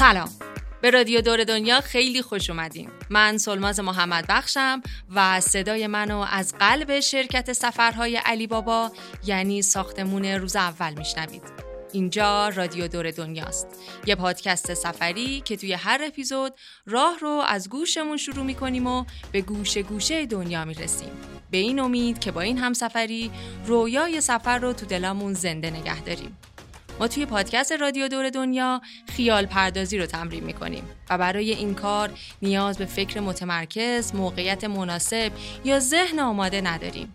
سلام. به رادیو دور دنیا خیلی خوش اومدین. من سلماز محمد بخشم و صدای منو از قلب شرکت سفرهای علی بابا یعنی ساختمون روز اول میشنوید. اینجا رادیو دور دنیاست. یه پادکست سفری که توی هر اپیزود راه رو از گوشمون شروع می‌کنیم و به گوش گوشه دنیا می‌رسیم. به این امید که با این همسفری رویای سفر رو تو دلمون زنده نگه داریم. ما توی پادکست رادیو دور دنیا خیال پردازی رو تمرین می‌کنیم و برای این کار نیاز به فکر متمرکز، موقعیت مناسب یا ذهن آماده نداریم.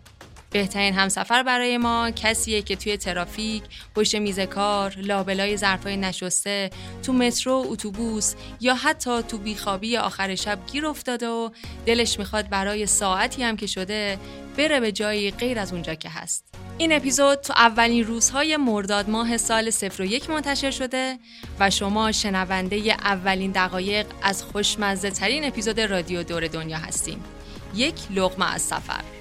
بهترین همسفر برای ما کسیه که توی ترافیک، پشت میز کار، لابلای ظرفای نشسته، تو مترو، اتوبوس یا حتی تو بیخوابی آخر شب گیر افتاده و دلش می‌خواد برای ساعتی هم که شده بره به جایی غیر از اونجا که هست. این اپیزود تو اولین روزهای مرداد ماه سال 01 منتشر شده و شما شنونده اولین دقایق از خوشمزه ترین اپیزود رادیو دور دنیا هستیم. یک لغمه از سفر.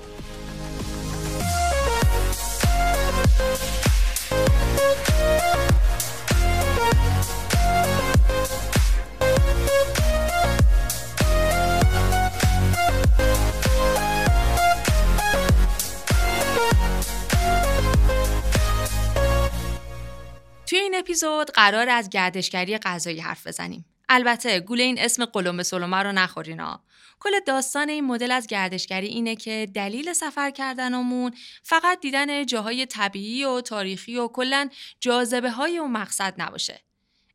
توی اپیزود قرار از گردشگری غذایی حرف بزنیم. البته گول این اسم قلم سلومه رو نخورینا. کل داستان این مدل از گردشگری اینه که دلیل سفر کردنمون فقط دیدن جاهای طبیعی و تاریخی و کلا جاذبه های اون مقصد نباشه.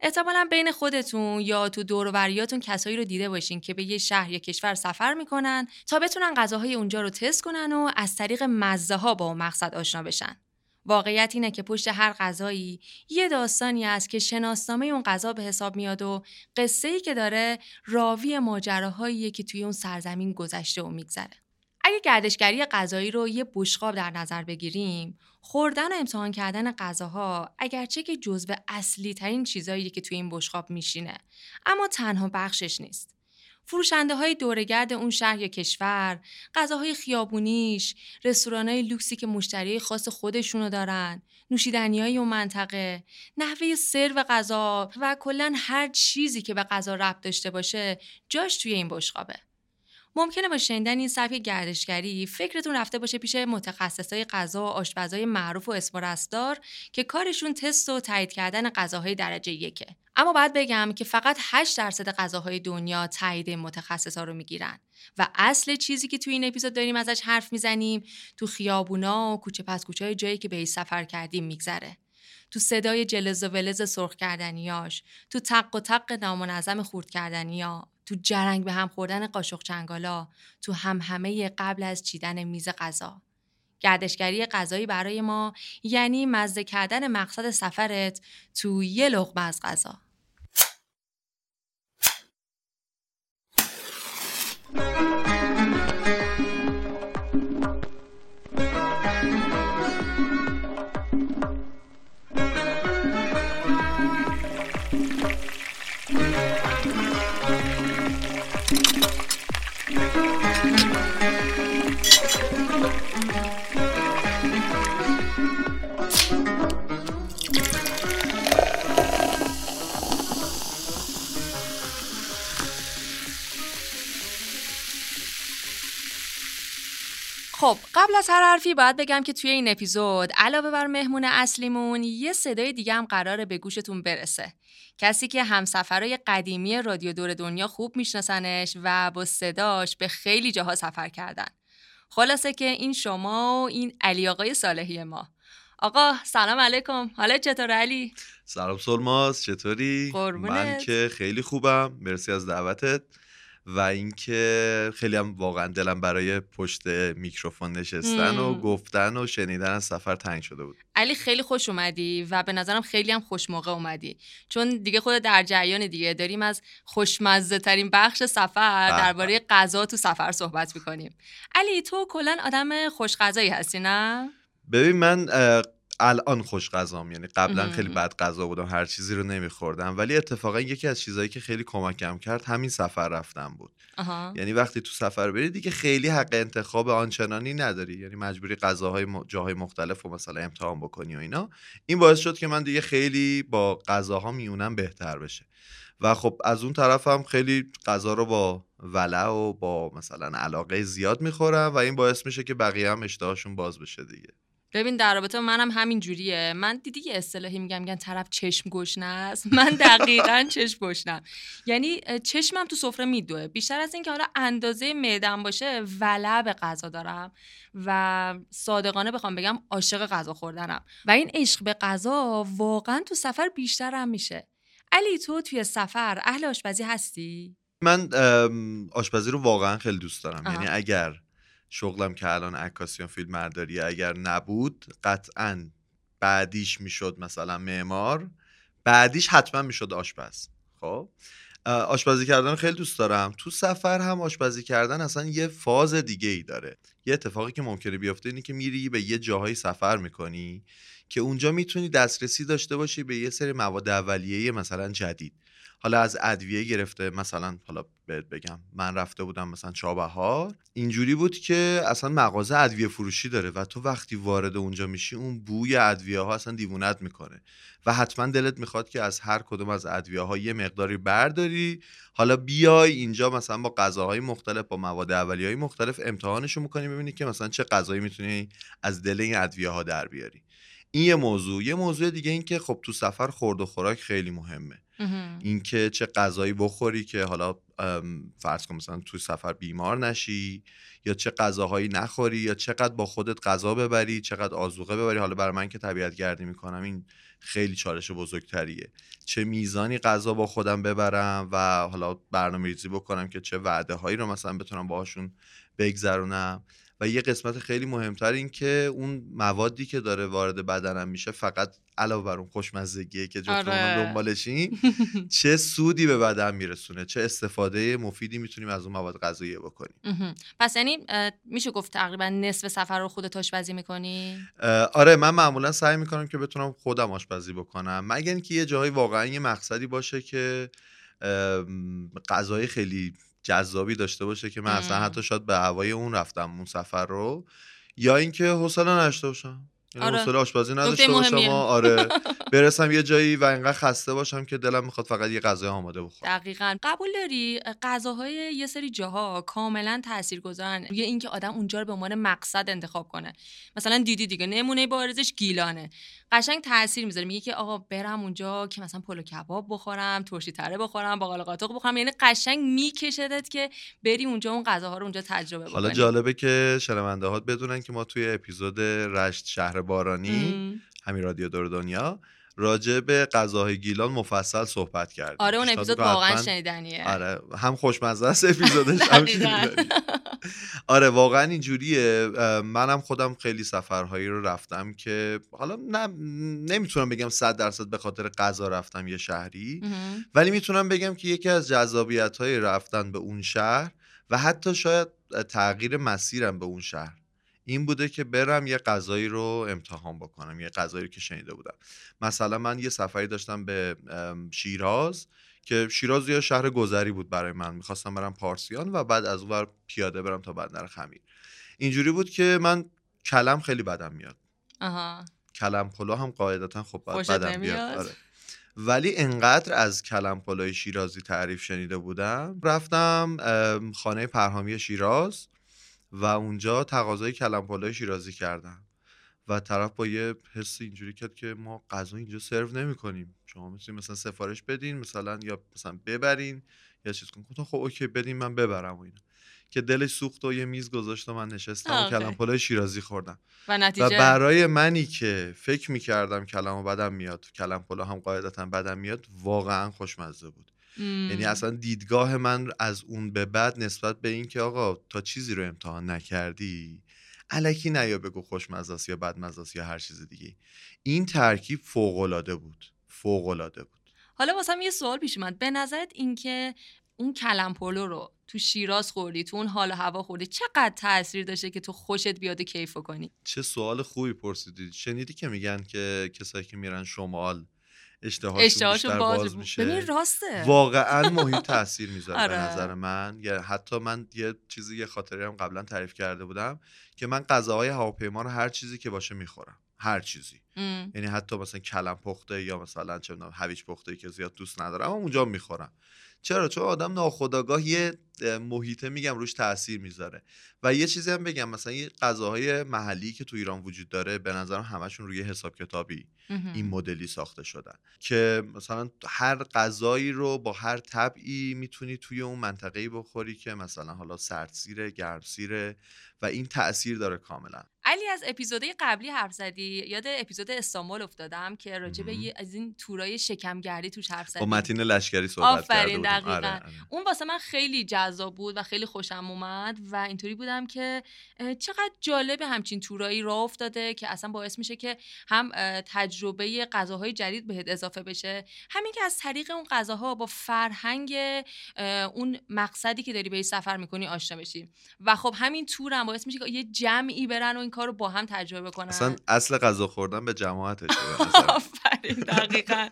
احتمالا بین خودتون یا تو دوروبریاتون کسایی رو دیده باشین که به یه شهر یا کشور سفر می‌کنن تا بتونن غذاهای اونجا رو تست کنن و از طریق مزه ها با اون مقصد آشنا بشن. واقعیت اینه که پشت هر غذایی یه داستانی است که شناسنامه اون غذا به حساب میاد و قصه ای که داره راوی ماجراهاییه که توی اون سرزمین گذشته و میگذره. اگه گردشگری غذایی رو یه بشقاب در نظر بگیریم، خوردن و امتحان کردن غذاها اگرچه که جزو اصلی ترین چیزایی که توی این بشقاب میشینه، اما تنها بخشش نیست. فروشنده های دورگرد اون شهر یا کشور، غذاهای خیابونیش، های لوکسی که مشتری خاص خودشونو دارن، نوشیدنی های اون منطقه، نحوه سرو غذا و کلا هر چیزی که به غذا ربط داشته باشه جاش توی این بشقابه. ممکنه با شنیدن این سبک گردشگری فکرتون رفته باشه پیش متخصصای غذا و آشپزای معروف و اسمرستدار که کارشون تست و تایید کردن غذاهای درجه یکه. اما باید بگم که فقط 8 درصد غذاهای دنیا تایید متخصصا رو می‌گیرن. و اصل چیزی که تو این اپیزود داریم ازش حرف می‌زنیم تو خیابونا و کوچه پس کوچه های جایی که به سفر کردیم میگذره. تو صدای جلز و ولز سرخ کردنیاش تو تق و تق نامنظم خورد کردنیا تو جرنگ به هم خوردن قاشق چنگالا تو هم همه قبل از چیدن میز غذا. گردشگری غذایی برای ما یعنی مزه کردن مقصد سفرت تو یه لغمه از غذا. حرفی باید بگم که توی این اپیزود علاوه بر مهمون اصلیمون یه صدای دیگه هم قراره به گوشتون برسه. کسی که همسفرهای قدیمی رادیو دور دنیا خوب میشناسنش و با صداش به خیلی جاها سفر کردن. خلاصه که این شما و این علی آقای صالحی ما. آقا سلام علیکم. حالا چطور علی؟ سلام سلماز چطوری؟ من که خیلی خوبم. مرسی از دعوتت. و اینکه خیلی هم واقعا دلم برای پشت میکروفون نشستن و گفتن و شنیدن از سفر تنگ شده بود. علی خیلی خوش اومدی و به نظرم خیلی هم خوش موقع اومدی. چون دیگه خود در جریان دیگه داریم از خوشمزه ترین بخش سفر. درباره غذا تو سفر صحبت می‌کنیم. علی تو کلا آدم خوش غذایی هستی نه؟ ببین من الان خوش غذام. یعنی قبلا خیلی بد غذا بودم هر چیزی رو نمیخوردم. ولی اتفاقا یکی از چیزهایی که خیلی کمکم کرد همین سفر رفتن بود. یعنی وقتی تو سفر بری دیگه خیلی حق انتخاب آنچنانی نداری. یعنی مجبوری غذاهای جاهای مختلف رو مثلا امتحان بکنی و اینا. این باعث شد که من دیگه خیلی با غذاها میونم بهتر بشه. و خب از اون طرف هم خیلی غذا رو با ولع و با مثلا علاقه زیاد می‌خورم و این باعث میشه که بقیه هم اشتهاشون باز بشه دیگه. ببین در رابطه منم همین جوریه. من دیدی یه اصطلاحی میگم میگن طرف چشم گشنه است؟ من دقیقا چشم گشنم. یعنی چشمم تو سفره میدوه. بیشتر از اینکه حالا اندازه معدم باشه ولع به غذا دارم و صادقانه بخوام بگم عاشق غذا خوردنم. و این عشق به غذا واقعا تو سفر بیشتر هم میشه. علی تو توی سفر اهل آشپزی هستی؟ من آشپزی رو واقعا خیلی دوست دارم. یعنی اگر شغلم که الان عکاسی فیلم مرداری اگر نبود قطعا بعدیش می‌شد مثلا معمار بعدیش حتما می‌شد آشپز. خب؟ آشپزی کردن خیلی دوست دارم. تو سفر هم آشپزی کردن اصلا یه فاز دیگه ای داره. یه اتفاقی که ممکنه بیفته اینه که میری به یه جاهایی سفر می‌کنی که اونجا می‌تونی دسترسی داشته باشی به یه سری مواد اولیه مثلا جدید. حالا از ادویه گرفته مثلا حالا بهت بگم من رفته بودم مثلا چابهار اینجوری بود که اصلا مغازه ادویه فروشی داره و تو وقتی وارد اونجا میشی اون بوی ادویه ها اصلا دیوونت می‌کنه. و حتما دلت می‌خواد که از هر کدوم از ادویه ها یه مقداری برداری. حالا بیای اینجا مثلا با غذاهای مختلف با مواد اولیه های مختلف امتحانشو می‌کنی ببینی که مثلا چه غذایی می‌تونی از دل این ادویه ها در بیاری. این یه موضوع. یه موضوع دیگه این که خب تو سفر خورد و خوراک خیلی مهمه. اینکه چه غذایی بخوری که حالا فرض کن مثلا تو سفر بیمار نشی یا چه غذاهایی نخوری یا چقدر با خودت غذا ببری چقدر آزوقه ببری. حالا برای من که طبیعت گردی می‌کنم این خیلی چالش بزرگتریه. چه میزانی غذا با خودم ببرم و حالا برنامه ریزی بکنم که چه وعده هایی رو مثلا بتونم باهاشون بگذرونم. و یه قسمت خیلی مهمتر این که اون موادی که داره وارد بدنم میشه فقط علاوه بر اون خوشمزگیه که جفتمون آره. دنبالشیم چه سودی به بدن میرسونه چه استفاده مفیدی می‌تونیم از اون مواد غذایی بکنیم. پس یعنی میشه گفت تقریبا نصف سفر رو خودت آشپزی می‌کنی؟ آره من معمولا سعی می‌کنم که بتونم خودم آشپزی بکنم. مگر اینکه یه جایی واقعا یه مقصدی باشه که غذای خیلی جذابی داشته باشه که من اصلا حتی شاید به هوای اون رفتم اون سفر رو. یا اینکه حوصله نداشته باشم. یعنی آره. حوصله آشپزی نداشته باشم آره. برسم یه جایی و اینقدر خسته باشم که دلم می‌خواد فقط یه غذای آماده بخورم. دقیقا. قبول داری؟ غذاهای یه سری جاها کاملا تاثیرگذارن. یه اینکه آدم اونجا رو به عنوان مقصد انتخاب کنه. مثلا دیدی دیگه نمونه بارزش گیلانه. قشنگ تاثیر می‌ذاره. میگه که آقا برم اونجا که مثلا پلو کباب بخورم ترشی تره بخورم باقالا قاطق بخورم. یعنی قشنگ میکشدت که بری اونجا اون غذاها رو اونجا تجربه بکنی حالا جالبه که شنونده ها بدونن که ما توی اپیزود رشت شهر بارانی همین رادیو دور دنیا راجع به غذاهای گیلان مفصل صحبت کردیم. آره اون اپیزود واقعا شنیدنیه. آره هم خوشمزه است اپیزودش هم آره واقعا اینجوریه. منم خودم خیلی سفرهایی رو رفتم که حالا نمی‌تونم بگم صد درصد به خاطر غذا رفتم یه شهری ولی می‌تونم بگم که یکی از جذابیت های رفتن به اون شهر و حتی شاید تغییر مسیرم به اون شهر. این بوده که برم یه غذایی رو امتحان بکنم یه غذایی که شنیده بودم. مثلا من یه سفری داشتم به شیراز که شیراز یه شهر گذری بود برای من. می‌خواستم برم پارسیان و بعد از اون پیاده برم تا بندر خمیر. اینجوری بود که من کلم خیلی بدم میاد. آها. کلم پلو هم قاعدتا خب بدم میاد. آره. ولی انقدر از کلم پلوی شیرازی تعریف شنیده بودم رفتم خانه پرهامی شیراز. و اونجا تقاضای کلم شیرازی کردم و طرف با یه حس اینجوری کرد که ما غذا اینجا سرو نمی کنیم شما می‌تونید مثلا سفارش بدین مثلا یا مثلا ببرین یا چیز کن خب اوکی بدین من ببرم و اینا. که دلش سوخت و یه میز گذاشت و من نشستم و کلم شیرازی خوردم. و نتیجه؟ و برای منی که فکر می‌کردم کلم و بدم میاد کلم پلو هم قاعدتا بدم میاد واقعا خوشمزه بود. یعنی اصلا دیدگاه من از اون به بعد نسبت به این که آقا تا چیزی رو امتحان نکردی علکی نیا بگو خوشمزه یا بدمزه یا هر چیز دیگه. این ترکیب فوق العاده بود فوق العاده بود. حالا واسم یه سوال پیش اومد. به نظرت اینکه اون کلم پلو رو تو شیراز خوردی تو اون حال هوا خوردی چقدر تاثیر داشته که تو خوشت بیاد کیف کنی؟ چه سوال خوبی پرسیدی. شنیدی که میگن که کسایی که میرن شمال اشتهاشون باز, میشه. ببین راسته. واقعا محیط تاثیر می‌ذاره به آره. نظر من. یا حتی من یه چیزی یه خاطری هم قبلا تعریف کرده بودم که من غذاهای هواپیما رو هر چیزی که باشه می‌خورم. هر چیزی. یعنی حتی مثلا کلم پخته یا مثلا چه هویج پخته که زیاد دوست ندارم اونجا می‌خورم. چرا؟ چون آدم ناخداگاه یه محیطه میگم روش تاثیر می‌ذاره. و یه چیزی هم بگم مثلا یه غذاهای محلی که تو ایران وجود داره به نظرم همشون روی حساب کتابی این مدلی ساخته شدن. که مثلا هر غذایی رو با هر طبعی می‌تونی توی اون منطقه‌ای بخوری که مثلا حالا سردسیره گرمسیره و این تاثیر داره کاملا. علی از اپیزودهای قبلی حرف زدی. یاد اپیزود استانبول افتادم که راجع به از این تورای شکمگردی توش حرف زدی با متین لشکری صحبت آفرین دقیقا. آره، آره. اون واسه من خیلی جذاب بود و خیلی خوشم اومد و اینطوری بودم که چقدر جالب همچین تورایی راه افتاده که اصلا باعث میشه که هم تجربه غذاهای جدید بهت اضافه بشه. همین که از طریق اون غذاها با فرهنگ اون مقصدی که داری به سفر می‌کنی آشنا بشی. و خب همین تور هم باعث میشه که یه جمعی برن و این کار رو با هم تجربه کنن. اصلا اصل غذا خوردن به جماعتش آفرین دقیقا.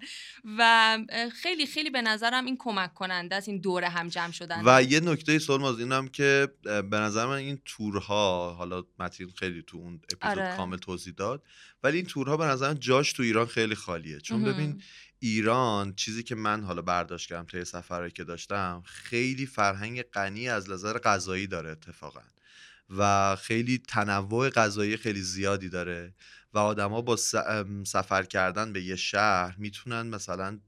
و خیلی خیلی به نظرم این کمک کننده است این دوره هم جمع شدن. و یه نکته سرماز اینم که به نظر من این تورها حالا متین خیلی تو اون اپیزود آره. کامل توضیح داد ولی این تورها به نظر من جاش تو ایران خیلی خالیه. چون ببین ایران چیزی که من حالا برداشت کردم طی سفرهایی که داشتم خیلی فرهنگ غنی از نظر غذایی داره اتفاقا. و خیلی تنوع غذایی خیلی زیادی داره و آدما با سفر کردن به یه شهر می‌تونن مثلا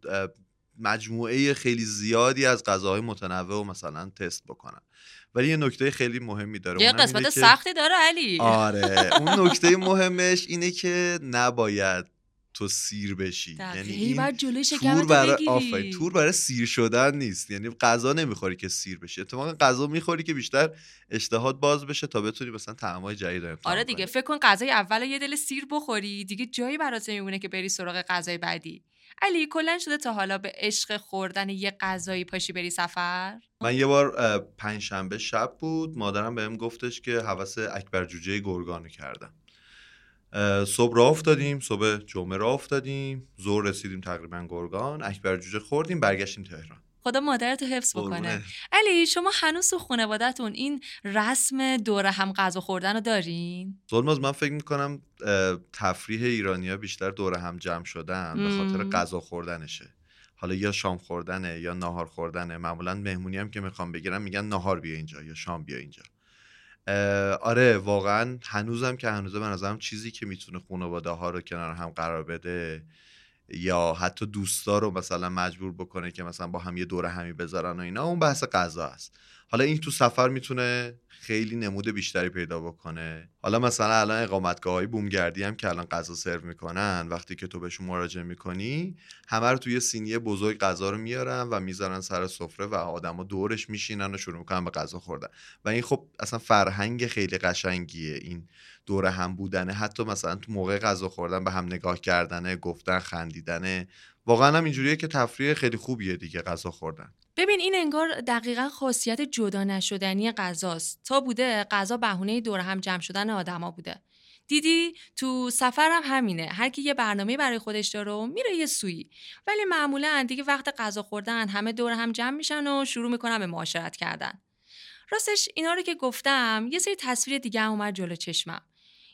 مجموعه خیلی زیادی از غذاهای متنوع و مثلا تست بکنن. ولی یه نکته خیلی مهمی داره. یه قسمت سختی داره علی. آره. اون نکته مهمش اینه که نباید تو سیر بشی. یعنی این جلوی تور برای تور برای سیر شدن نیست. یعنی غذا نمی‌خوری که سیر بشی. اتفاقا غذا می‌خوری که بیشتر اشتهات باز بشه تا بتونی مثلا طعمای جدید رو آره دیگه. فکر کن غذای اول یه دل سیر بخوری. دیگه جایی برات نمیمونه که بری سراغ غذای بعدی. علی کلا شده تا حالا به عشق خوردن یه غذایی پاشی بری سفر؟ من یه بار پنجشنبه شب بود مادرم بهم گفتش که حوس اکبر جوجه گرگانو کردم. صبح راه افتادیم صبح جمعه راه افتادیم زور رسیدیم تقریبا گرگان اکبر جوجه خوردیم برگشتیم تهران. خدا مادرتو حفظ بکنه. علی شما هنوز تو خانوادهتون این رسم دور هم غذا خوردن رو دارین؟ ظلماز من فکر می‌کنم تفریح ایرانیا بیشتر دور هم جمع شدن به خاطر غذا خوردنشه. حالا یا شام خوردنه یا ناهار خوردنه. معمولا مهمونی هم که می‌خوام بگیرم میگن ناهار بیا اینجا یا شام بیا اینجا. آره واقعا هنوزم که هنوزه به نظرم چیزی که می‌تونه خانواده ها رو کنار هم قرار بده یا حتی دوستا رو مثلا مجبور بکنه که مثلا با هم یه دوره همی بذارن و اینا اون بحث غذا است. حالا این تو سفر می‌تونه خیلی نمود بیشتری پیدا بکنه. حالا مثلا الان اقامتگاه های بومگردی هم که الان غذا سرو می‌کنن وقتی که تو بهشون مراجعه می‌کنی همه رو توی سینی بزرگ غذا رو میارن و می‌ذارن سر سفره و آدما دورش میشینن و شروع می‌کنن به غذا خوردن. و این خب اصلا فرهنگ خیلی قشنگیه. این دور هم بودنه. حتی مثلا تو موقع غذا خوردن به هم نگاه کردنه گفتن خندیدنه. واقعا هم اینجوریه که تفریح خیلی خوبیه دیگه غذا خوردن. ببین این انگار دقیقا خاصیت جدا نشدنی غذاست. تا بوده غذا بهونه دور هم جمع شدن آدما بوده. دیدی؟ تو سفرم هم همینه. هر کی یه برنامه برای خودش داره و میره یه سویی. ولی معمولا دیگه وقت غذا خوردن همه دور هم جمع میشن و شروع می‌کنن به معاشرت کردن. راستش اینا رو که گفتم یه سری تصویر دیگه هم اومد جلو چشمم.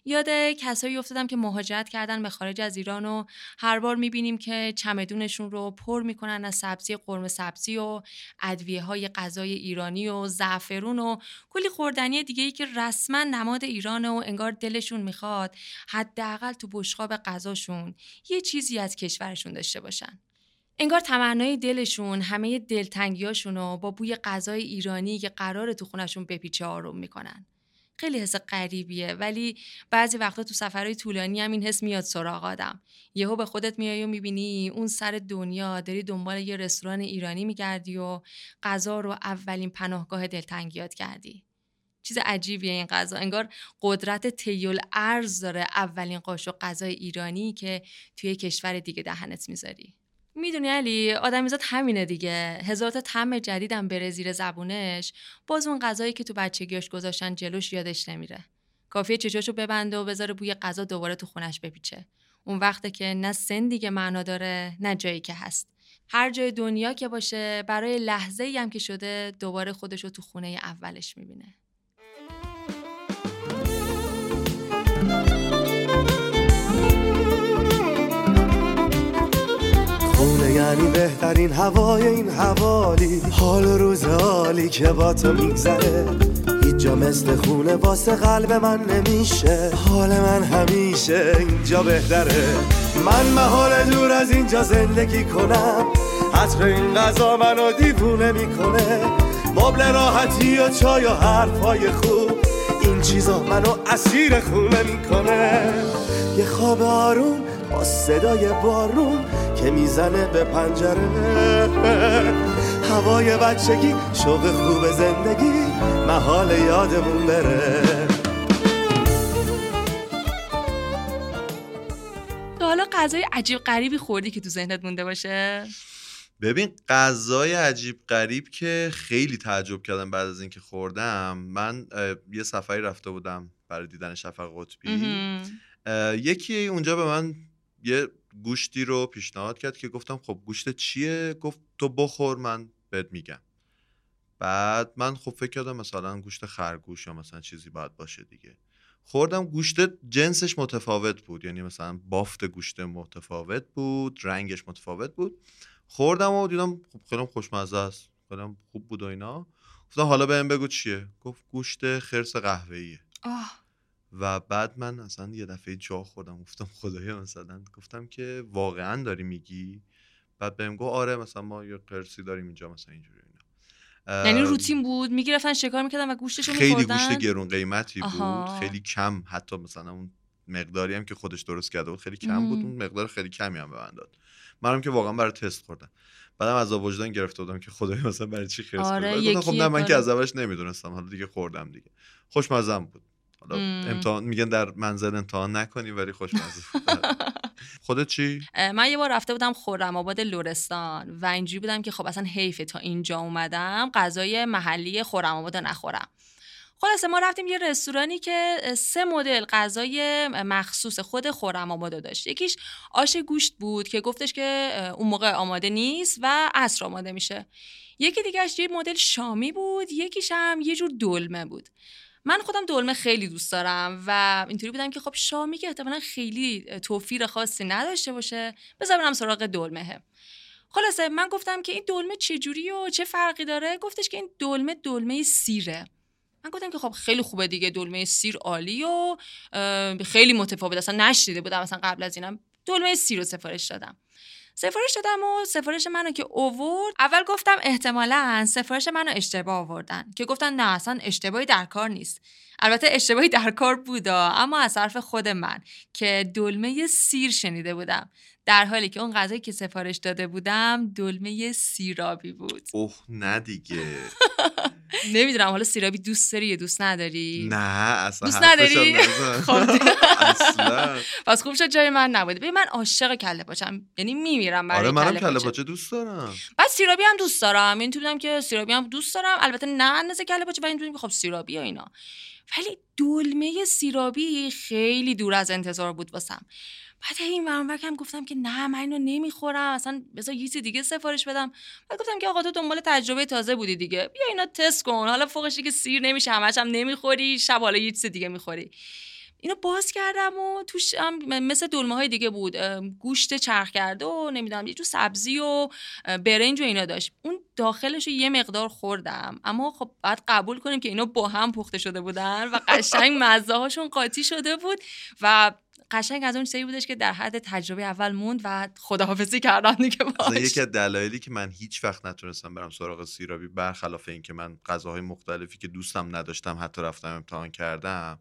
یاد کسایی افتادم که مهاجرت کردن به خارج از ایران و هر بار می‌بینیم که چمدونشون رو پر می‌کنن از سبزی قرمه سبزی و ادویه های غذای ایرانی و زعفرون و کلی خوردنی دیگه ای که رسما نماد ایران و انگار دلشون می‌خواد حداقل تو بشقاب غذاشون یه چیزی از کشورشون داشته باشن. انگار تمنای دلشون همه دلتنگیاشون رو با بوی غذای ایرانی که قرار تو خونشون بپیچه آروم می‌کنن. خیلی حس غریبیه ولی بعضی وقتا تو سفرهای طولانی هم این حس میاد سراغ آدم. یهو به خودت میای و می‌بینی اون سر دنیا داری دنبال یه رستوران ایرانی میگردی و غذا رو اولین پناهگاه دلتنگیات کردی. چیز عجیبیه این غذا. انگار قدرت تیول ارز داره اولین قاشق غذای ایرانی که توی کشور دیگه دهنت می‌ذاری. می‌دونی علی آدمیزاد همینه دیگه. هزار تا طعم جدیدم بره زیر زبونش. باز اون غذایی که تو بچگیاش گذاشتن جلوش یادش نمیره. کافیه چشاشو ببنده و بذاره بوی غذا دوباره تو خونش بپیچه. اون وقته که نه سن دیگه معنا داره نه جایی که هست. هر جای دنیا که باشه برای لحظه ای هم که شده دوباره خودش رو تو خونه اولش می‌بینه. یعنی بهترین هوای این حوالی. حال روز حالی که با تو میگذره. هیچ جا مثل خونه واسه قلب من نمیشه. حال من همیشه اینجا بهتره. من محال دور از اینجا زندگی کنم. حتی این غذا منو دیوونه می‌کنه. مبل راحتی و چای و حرفای خوب. این چیزا منو اسیر خونه می‌کنه. یه خواب آروم با صدای بارون. که می‌زنه به پنجره. هوای بچگی شوق خوب زندگی محال یادمون بره. حالا غذای عجیب غریبی خوردی که تو ذهنت مونده باشه؟ ببین غذای عجیب غریب که خیلی تعجب کردم بعد از اینکه خوردم من یه سفری رفته بودم برای دیدن شفق قطبی. یکی اونجا به من یه گوشتی رو پیشنهاد کرد که گفتم خب گوشت چیه؟ گفت تو بخور من بهت میگم. بعد من خب فکر کردم مثلا گوشت خرگوش یا مثلا چیزی باید باشه دیگه. خوردم گوشت جنسش متفاوت بود یعنی مثلا بافت گوشت متفاوت بود رنگش متفاوت بود. خوردم و دیدم خب خیلی خوشمزه است خیلی خوب بود و اینا. گفتم حالا بهم بگو چیه؟ گفت گوشت خرس قهوه‌ایه. و بعد من اصلا یه دفعه جا خوردم گفتم خدایا مثلا گفتم که واقعا داری میگی؟ بعد بهم گفت آره مثلا ما یه قرصی داریم اینجا مثلا اینجوری اینا. یعنی روتین بود؟ می‌گرفتن شکار می‌کردن و گوشتشو خیلی گوشت گرون قیمتی بود خیلی کم حتی مثلا اون مقداری هم که خودش درست کرده بود خیلی کم بود اون مقدار خیلی کمی هم به من داد. منم که واقعا برای تست خوردم. بعدم از وجدان گرفته بودم که خدای مثلا برای چی خرس آره خب نه من که از اولش نمی‌دونستم حالا دیگه خوردم دیگه. خوشمزم بود. حالا امتحان میگن در منزل امتحان نکنی ولی خوشمزه. خودت چی؟ من یه بار رفته بودم خورم آباد لورستان و اینجوری بودم که خب اصلا حیفه تا اینجا اومدم غذای محلی خورم آباد نخورم. خلاصه ما رفتیم یه رستورانی که سه مدل غذای مخصوص خود خورم آماده داشت. یکیش آش گوشت بود که گفتش که اون موقع آماده نیست و عصر آماده میشه. یکی دیگهش یه مدل شامی بود یکیش هم یه جور دلمه بود. من خودم دلمه خیلی دوست دارم و اینطوری بودم که خب شامی که احتمالا خیلی توفیر خاصی نداشته باشه بذار برم سراغ دلمه خلاصه من گفتم که این دلمه چجوری و چه فرقی داره؟ گفتش که این دلمه دلمه سیره. من گفتم که خب خیلی خوبه دیگه دلمه سیر عالی و خیلی متفاوت. اصلا نشدیده بودم مثلا قبل از اینم. دلمه سیر رو سفارش دادم. سفارش دادم و سفارش منو که اوورد. اول گفتم احتمالا سفارش منو اشتباه آوردن. که گفتن نه اصلا اشتباهی در کار نیست. البته اشتباهی در کار بودا اما از حرف خود من که دلمه سیر شنیده بودم. در حالی که اون غذایی که سفارش داده بودم دلمه سیرابی بود. اوه نه دیگه. نمی‌دونم حالا سیرابی دوست داری یا دوست نداری؟ نه اصلا دوست نداری؟ خب. اصلا. پس خوب شد جای من نبوده ببین من عاشق کله پاچم. یعنی میمیرم برای آره منم کله پاچه. دوست دارم. بعد سیرابی هم دوست دارم. این بودم که سیرابی هم دوست دارم. البته نه اندازه کله پاچه و این که خب سیرابی و اینا. ولی دلمه سیرابی خیلی دور از انتظار بود واسم. بعد این ورانور هم گفتم که نه من اینو نمی‌خورم اصلا بذار یه چیز دیگه سفارش بدم. بعد گفتم که آقا تو دنبال تجربه تازه بودی دیگه. بیا اینا تست کن. حالا فوقش که سیر نمیشه همش هم نمی‌خوری شب حالا یه چیز دیگه می‌خوری. اینو باز کردم و توش هم مثل دلمه های دیگه بود. گوشت چرخ کرده و نمی‌دونم یه جو سبزی و برنج و اینا داشت. اون داخلش رو یه مقدار خوردم. اما خب باید قبول کنیم که اینا با هم پخته شده بودن و قشنگ مزه هاشون قاطی شده بود و قشنگ از اون چیزی بودش که در حد تجربه اول موند و خداحافظی کردن دیگه باش یکی از دلایلی که من هیچ وقت نتونستم برم سراغ سیرابی برخلاف اینکه من غذاهای مختلفی که دوستم نداشتم حتی رفتم امتحان کردم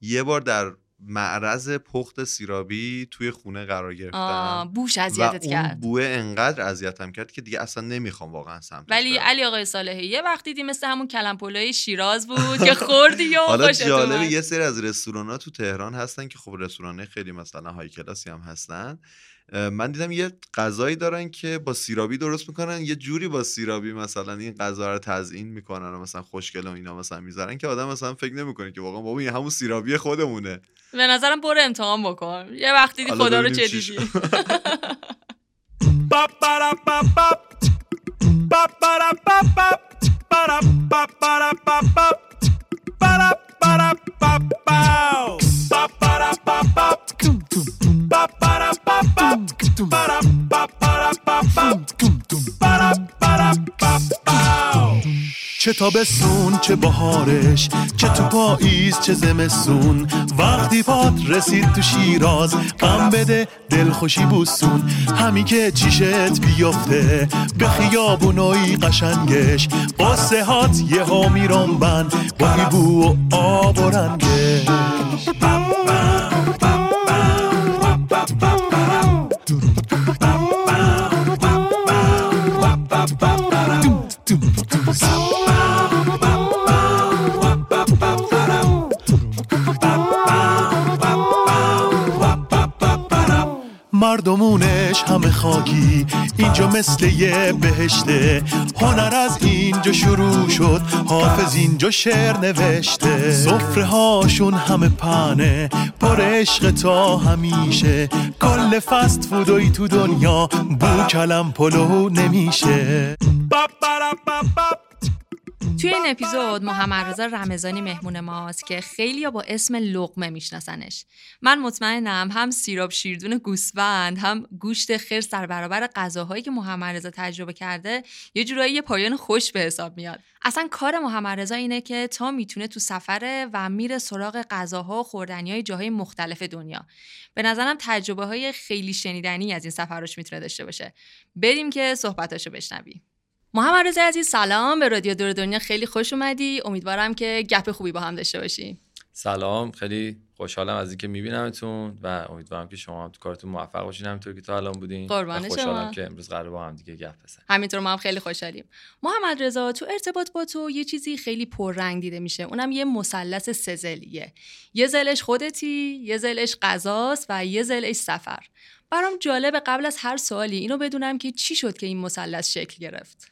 یه بار در معرض پخت سیرابی توی خونه قرار گرفتم. بوش اذیتت کرد. بوه انقدر اذیتم کرد که دیگه اصلا نمی‌خوام واقعا سمت ولی علی آقای صالحی یه وقتی دیدی مثل همون کلم پلوی شیراز بود که خوردی و حالا جالب یه سری از رستوران ها تو تهران هستن که خب رستوران خیلی مثلا های کلاسی هم هستن. من دیدم یه غذایی دارن که با سیرابی درست می‌کنن یه جوری با سیرابی مثلا این غذا رو تزیین می‌کنن و مثلا خوشگل و اینا مثلا می‌ذارن که آدم مثلا فکر نمی‌کنه که واقعا بابا این همون سیرابی خودمونه. به نظرم برو امتحان بکن. یه وقتی دیدی خدا رو چه دیدی چه تابستون چه بهارش چه تو پاییز چه زمستون. وقتی پات رسید تو شیراز غم بده دلخوشی بوسون. همین که چیشت بیفته به خیابونایی قشنگش. با سهات یه ها میرم بند با بو و آب و رنگش. مردمونش همه خاکی. اینجا مثل یه بهشته. هنر از اینجا شروع شد. حافظ اینجا شعر نوشته. صفره هاشون همه پنه پر عشق تا همیشه. کل فست فودوی تو دنیا. بو کلم پلو نمیشه. توی این اپیزود محمد رضا رمضانی مهمون ماست که خیلی با اسم لقمه میشناسنش. من مطمئنم هم سیراب شیردون گوسفند هم گوشت خرس در برابر غذاهایی که محمد رضا تجربه کرده یه جورایی یه پایان خوش به حساب میاد. اصلا کار محمد رضا اینه که تا می‌تونه تو سفره و میره سراغ غذاها و خوردنی های جاهای مختلف دنیا. به نظرم تجربه های خیلی شنیدنی از این سفرش می‌تونه داشته باشه. بریم که صحبتاشو بشنویم. محمد رضا عزیز سلام. به رادیو دور دنیا خیلی خوش اومدی. امیدوارم که گپ خوبی با هم داشته باشیم سلام. خیلی خوشحالم از اینکه میبینمتون و امیدوارم که شما هم تو کارتون موفق باشین. همینطور که تا الان بودین. قربان خوشحالم که امروز قرار با هم دیگه گپ بزنیم. همینطور ما هم خیلی خوشحالیم. محمد رضا تو ارتباط با تو یه چیزی خیلی پررنگ دیده میشه. اونم یه مثلث سزلیه. یه زلش خودتی یه زلش غذاست و یه زلش سفر. برام جالب قبل از هر سوالی اینو بدونم که چی شد که این مثلث شکل گرفت.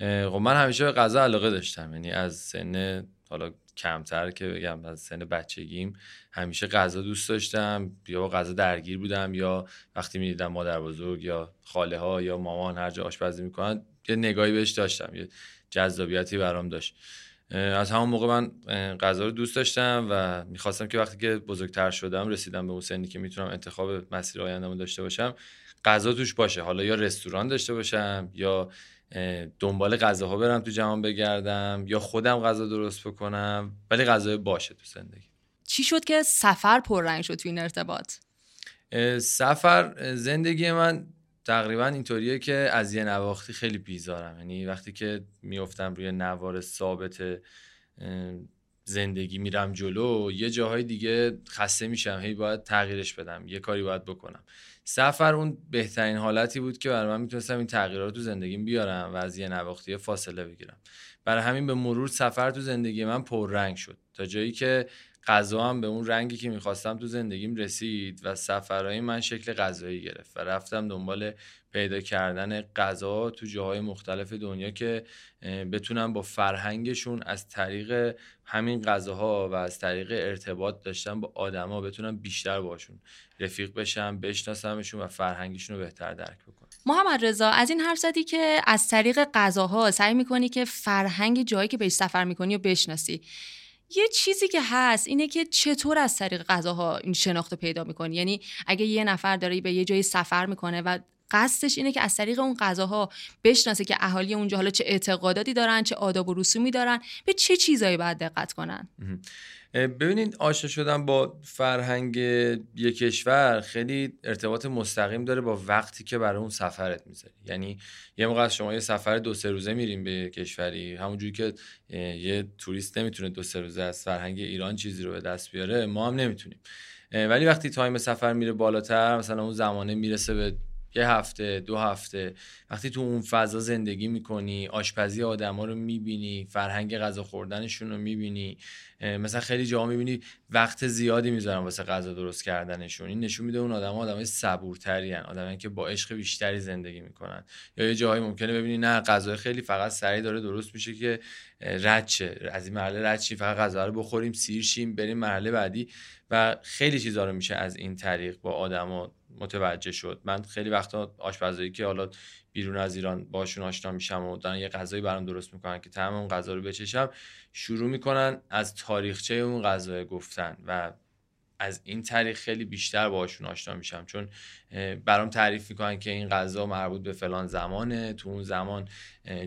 خب من همیشه به غذا علاقه داشتم. یعنی از سن حالا کمتر که بگم از سن بچگیم همیشه غذا دوست داشتم. یا با غذا درگیر بودم یا وقتی می‌دیدم مادر بزرگ یا خاله ها یا مامان هر جا آشپزی می‌کنن یه نگاهی بهش داشتم یه جذابیتی برام داشت. از همون موقع من غذا رو دوست داشتم و می‌خواستم که وقتی که بزرگتر شدم رسیدم به اون سنی که می‌تونم انتخاب مسیر آیندهمو داشته باشم غذا توش باشه. حالا یا رستوران داشته باشم یا دنبال غذاها برم تو جهان بگردم یا خودم غذا درست بکنم ولی غذای باشه تو زندگی. چی شد که سفر پررنگ شد تو این ارتباط؟ سفر زندگی من تقریبا اینطوریه که از یه نواختی خیلی بیزارم. یعنی وقتی که میفتم روی نوار ثابت زندگی میرم جلو یه جاهای دیگه خسته میشم هی باید تغییرش بدم یه کاری باید بکنم. سفر اون بهترین حالتی بود که برای من می‌تونستم این تغییرات تو زندگیم بیارم و از یه نواختی فاصله بگیرم. برای همین به مرور سفر تو زندگی من پررنگ شد. تا جایی که غذا هم به اون رنگی که می‌خواستم تو زندگیم رسید و سفرهای من شکل غذایی گرفت و رفتم دنبال پیدا کردن غذا تو جاهای مختلف دنیا که بتونم با فرهنگشون از طریق همین غذاها و از طریق ارتباط داشتن با آدما بتونم بیشتر باشون رفیق بشم بشناسمشون و فرهنگشون رو بهتر درک بکنم. محمد رضا از این حرف زدی که از طریق غذاها سعی می‌کنی که فرهنگ جایی که بهش سفر می‌کنی و بشناسی. یه چیزی که هست اینه که چطور از طریق غذاها این شناخت پیدا می‌کنی. یعنی اگه یه نفر داره به یه جایی سفر می‌کنه و قصدش اینه که از طریق اون غذاها بشناسه که اهالی اونجا حالا چه اعتقاداتی دارن چه آداب و رسومی دارن به چه چیزایی باید دقت کنن. ببینید آشنا شدن با فرهنگ یک کشور خیلی ارتباط مستقیم داره با وقتی که برای اون سفرت می‌ذاری. یعنی یه موقع از شما یه سفر دو سه روزه میریم به کشوری همونجوری که یه توریست نمی‌تونه دو سه روزه از فرهنگ ایران چیزی رو به دست بیاره ما هم نمی‌تونیم. ولی وقتی تایم سفر میره بالاتر مثلا اون زمانه می‌رسه به یه هفته دو هفته. وقتی تو اون فضا زندگی می‌کنی آشپزی آدما رو می‌بینی فرهنگ غذا خوردنشون رو می‌بینی مثلا خیلی جاها می‌بینی وقت زیادی می‌ذارن واسه غذا درست کردنشون. این نشون میده اون آدم آدمای صبورتری ان آدمایی که با عشق بیشتری زندگی می‌کنن. یا یه جاهایی ممکنه ببینی نه غذا خیلی فقط سریع داره درست میشه که رد از این مرحله رد فقط غذا رو بخوریم سیر شیم بریم مرحله بعدی. و خیلی چیزا رو میشه از این طریق با آدما متوجه شد. من خیلی وقتا آشپزایی که حالا بیرون از ایران باشون آشنا میشم و دارن یه غذایی برام درست می‌کنن که تمام اون غذا رو بچشم شروع می‌کنن از تاریخچه اون غذا گفتن و از این طریق خیلی بیشتر باهاشون آشنا میشم. چون برام تعریف می‌کنن که این غذا مربوط به فلان زمانه تو اون زمان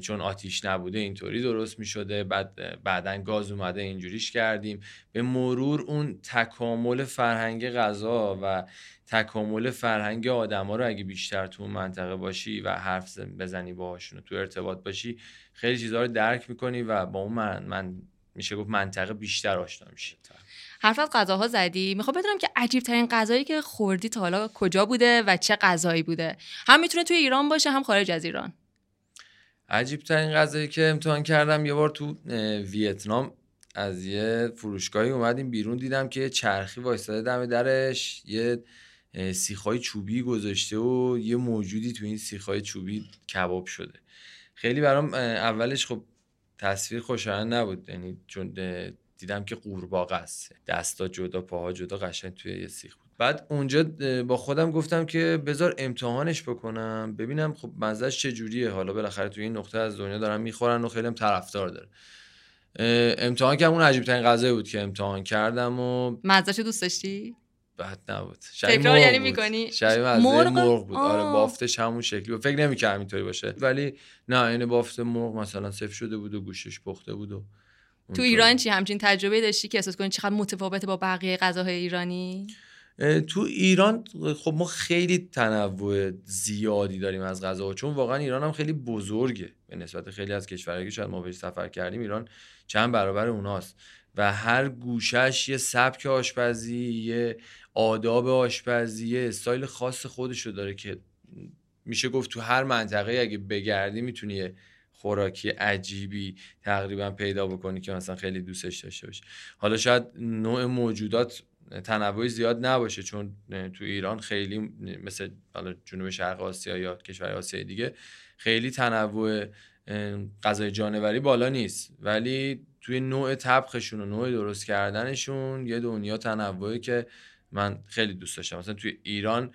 چون آتیش نبوده اینطوری درست می‌شده. بعد بعدا گاز اومده اینجوریش کردیم. به مرور اون تکامل فرهنگ غذا و تکامل فرهنگ آدما رو اگه بیشتر تو اون منطقه باشی و حرف بزنی باهاشون تو ارتباط باشی خیلی چیزها رو درک می‌کنی و با اون من, من میشه گفت منطقه بیشتر آشنا میشی. حرف از غذاها زدی. می‌خوام بدونم که عجیب ترین غذایی که خوردی تا حالا کجا بوده و چه غذایی بوده؟ هم می‌تونه توی ایران باشه هم خارج از ایران. عجیب ترین غذایی که امتحان کردم یه بار تو ویتنام از یه فروشگاهی اومدیم بیرون دیدم که چرخی وایستاده دم درش یه سیخای چوبی گذاشته و یه موجودی تو این سیخای چوبی کباب شده. خیلی برام اولش خب تصویر خوشایند نبود. یعنی چون دیدم که قورباغه است. دستا جدا پاها جدا قشنگ توی یه سیخ بود. بعد اونجا با خودم گفتم که بذار امتحانش بکنم. ببینم خب مزهش چجوریه حالا بالاخره توی این نقطه از دنیا دارن می‌خورن و خیلی هم طرفدار داره. امتحان که اون عجیب ترین غذایی بود که امتحان کردم و مزهش دوست داشتی؟ بد نبود. تکرار یعنی می‌کنی؟ مرغ؟ مرغ بود. آره بافتش همون شکلی. بود فکر نمی‌کردم اینطوری باشه. ولی نه این بافت مرغ مثلا سفت شده بود و گوشش پخته بود و تو ایران چی همچین تجربه داشتی که احساس کنی چقدر متفاوته با بقیه غذاهای ایرانی؟ تو ایران خب ما خیلی تنوع زیادی داریم از غذاها. چون واقعا ایران هم خیلی بزرگه. به نسبت خیلی از کشورهایی که شاید ما بهش سفر کردیم ایران چند برابر اوناست. و هر گوشش یه سبک آشپزی یه آداب آشپزی یه استایل خاص خودشو داره که میشه گفت تو هر منطقه اگه بگردی می‌تونی خوراکی عجیبی تقریبا پیدا بکنی که مثلا خیلی دوستش داشته باشی. حالا شاید نوع موجودات تنوع زیاد نباشه چون تو ایران خیلی مثل جنوب شرق آسیا یا کشور آسیای دیگه خیلی تنوع غذای جانوری بالا نیست. ولی توی نوع طبخشون و نوع درست کردنشون یه دنیا تنوعی که من خیلی دوست داشتم. مثلا توی ایران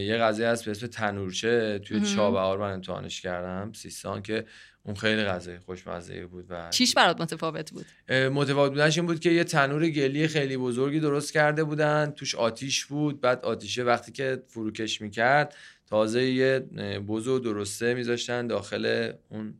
یه غذای هست به اسم تنورچه. توی چابهار من امتحانش کردم سیستان که اون خیلی غذای خوشمزه بود و چیش برات متفاوت بود؟ متفاوت بودنش این بود که یه تنور گلی خیلی بزرگی درست کرده بودن. توش آتیش بود. بعد آتیشه وقتی که فروکش می‌کرد تازه یه بزو درسته میذاشتن داخل اون